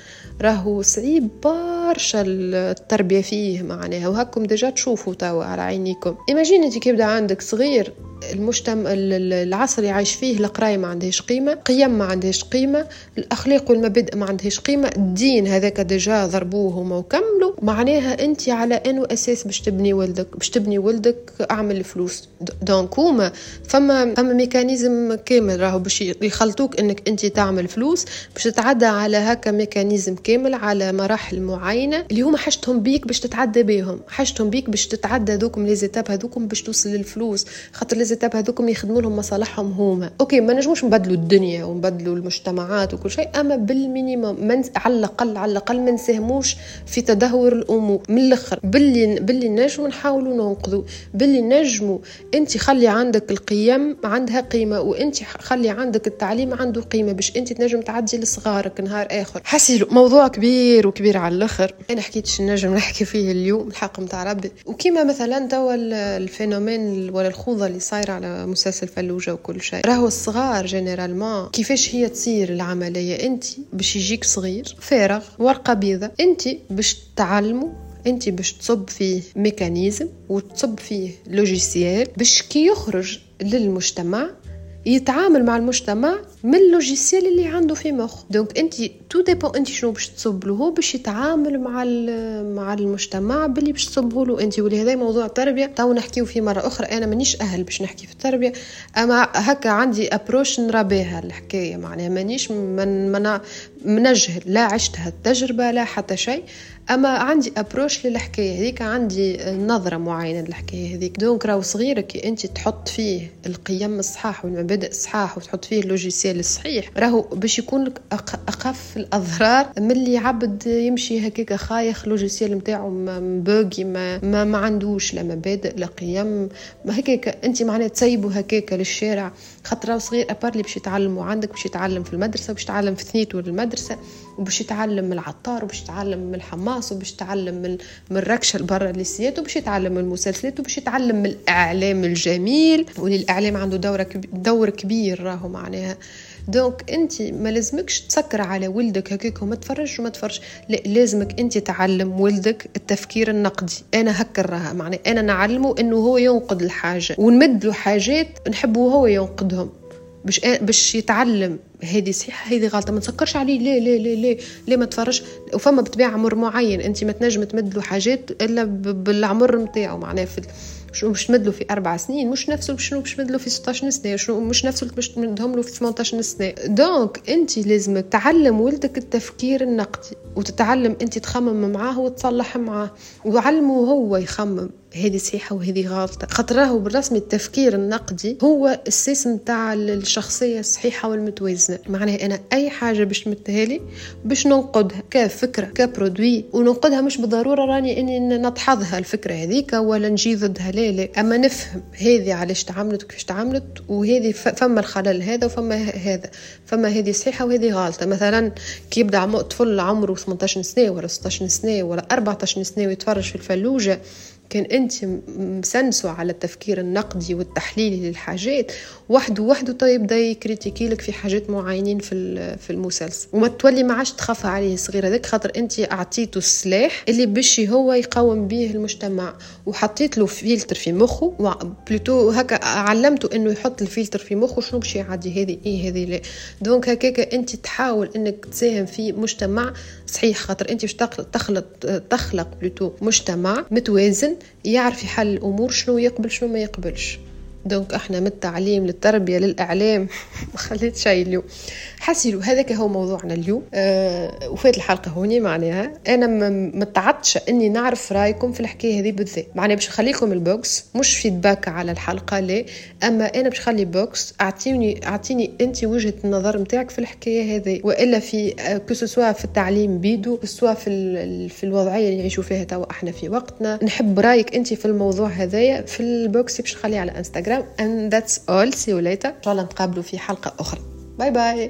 راهو صعيب برشا التربية فيه معناها وهاكم déjà تشوفوا توا على عينيكم. imagine انت كيبدا عندك صغير المجتمع العصر اللي عايش فيه القراية ما عندهاش قيمة قيم ما عندهاش قيمة الأخلاق والمبادئ ما عندهاش قيمة الدين هذاك déjà ضربوه هما وكملوا. معناها أنت على انه أساس باش تبني ولدك باش تبني ولدك أعمل فلوس donc هما فما فما mécanisme كامل راهو باش يخلطوك أنك أنت تعمل فلوس باش تتعدى على هكا mécanisme كامل على مراحل معينة اللي هما حاجتهم بيك باش تتعدى بهم حاجتهم بيك باش تتعدى ذوكم les étapes هذوكم باش توصل للفلوس. خاطر les étapes هذوكم يخدموا لهم مصالحهم هما. OK ما نجموش نبدلوا الدنيا ونبدلوا المجتمعات وكل شيء أما بال minimum من على الاقل على الأقل ما نساهموش في تدهور الأمور من الأخر. باللي باللي نجموا نحاولوا ننقذوا باللي نجموا أنت خلي عندك القيم عندها قيمة وأنت خلي عندك التعليم عنده قيمة باش أنت تنجم تعدي لصغارك نهار آخر. حسيلو موضوع كبير وكبير على الأخر. أنا حكيت نجم نحكي فيه اليوم الحق متاع ربي. وكيما مثلا توا ال phénomène ولا الخوضه اللي صايرة على مسلسل فلوجة وكل شيء. راهو الصغار généralement كيفاش هي تصير العملية؟ انت باش يجيك صغير فارغ ورقة بيضة. انت باش تعلمه انت باش تصب فيه mécanisme وتصب فيه logiciel باش كي يخرج للمجتمع يتعامل مع المجتمع من ال logiciel اللي عنده في مخو donc انت tout dépend انت شنو باش تصب له هو باش يتعامل مع مع المجتمع باللي باش تصبه له انت ولهذا موضوع التربية تو نحكيو فيه مرة أخرى. أنا مانيش أهل باش نحكي في التربية. أما هكا عندي approche نرى بها الحكاية. معناها مانيش من من من جهل. لا عشت هالتجربه لا حتى شيء. أما عندي approche للحكاية هذيك عندي نظرة معينة للحكاية هذيك. donc راهو صغيرك أنت تحط فيه القيم الصحاح والمبادئ الصحاح وتحط فيه ال logiciel الصحيح راهو باش يكون لك اخف الأضرار من اللي عبد يمشي هكاك خايخ logiciel نتاعو مبوغي ما, ما, ما عندوش لا مبادئ لا قيم. هكاك أنت معناها تسيبه هكاك للشارع. خاطر راهو صغير ابار اللي باش يتعلم وعندك باش يتعلم في المدرسة باش يتعلم في ثنيته للمدرسة. وباش يتعلم من العطار وباش يتعلم من الحماس وباش يتعلم من من الركشة برا الليسيات وباش يتعلم من المسلسلات وباش يتعلم من الإعلام الجميل. واللي الاعلام عنده دور دور كبير راهو معناها. دونك انت ما لازمكش تسكر على ولدك هكاك وما تفرج وما تفرج لا لازمك انت تعلم ولدك التفكير النقدي. أنا هكا راها. معناها أنا نعلمه إنه هو ينقد الحاجة. ونمد له حاجات نحبه هو ينقدهم. باش باش يتعلم. هذه صحيحة هذه غلطة. ما تسكرش عليه ليه ليه ليه ليه ليه ما تفرجش وفما بطبيعة عمر معين أنت ما تنجم تمد له حاجات إلا بالعمر نتاعو معناها في شنو باش تمدلو في أربع سنين مش نفسه شنو باش تمدلو في 16 سنة شنو مش نفسه باش تمدهم له في 18 سنة. donc أنت لازم تعلم ولدك التفكير النقدي وتتعلم أنت تخمم معاه وتصلح معاه. وعلمه هو يخمم. هذه صحيحة وهذه غلطة. خاطر راهو بالرسمي التفكير النقدي هو الساس نتاع الشخصية الصحيحة والمتوازنة. معناها أنا أي حاجة باش تمتها لي باش ننقدها كفكرة كبرودوي وننقدها مش بالضرورة راني إني نتحظها الفكرة هذيك ولا نجي ضدها. لا لا. أما نفهم هذه علاش تعملت وكيفاش تعملت وهذه فما الخلل هذا وفما هذا. فما هذه صحيحة وهذه غلطة. مثلا كي يبدأ طفل عمره 18 سنة ولا 16 سنة ولا 14 سنة ويتفرج في الفلوجة كان أنت مسنسه على التفكير النقدي والتحليلي للحاجات. وحده وحده طيب يكريتيكي لك في حاجات معينين في في المسلسل. وما تولي ما عادش تخاف عليه صغير. هذاك خاطر أنت أعطيته السلاح اللي باش هو يقاوم به المجتمع. وحطيت له فلتر في مخه. plutôt هكا علمته إنه يحط الفلتر في مخه شنو باش يعدي هذه إيه هذه لا. donc هكاك أنت تحاول إنك تساهم في مجتمع صحيح. خاطر أنت باش تخلق تخلق plutôt مجتمع متوازن يعرف يحل الأمور شنو يقبل شنو ما يقبلش. donc إحنا من التعليم للتربية للإعلام. *laughs* ما خليت شيء اليوم. حسيلو هذاك هو موضوعنا اليوم. أه وفات الحلقة هوني معناها. أنا متعطشة إني نعرف رأيكم في الحكاية هذه بالذات. معناها باش نخليكم ال box مش feedback على الحلقة لا. أما أنا باش نخلي box اعطيني أعطيني انت وجهة النظر نتاعك في الحكاية هذه. وإلا في que ce soit آه، في التعليم بيدو que ce soit في في الوضعية اللي نعيشوا فيها توا إحنا في وقتنا. نحب رأيك انت في الموضوع هذايا. في ال box باش نخليه على انستغرام and that's all. See you later. ان شاء الله نتقابلوا في حلقة أخرى. bye bye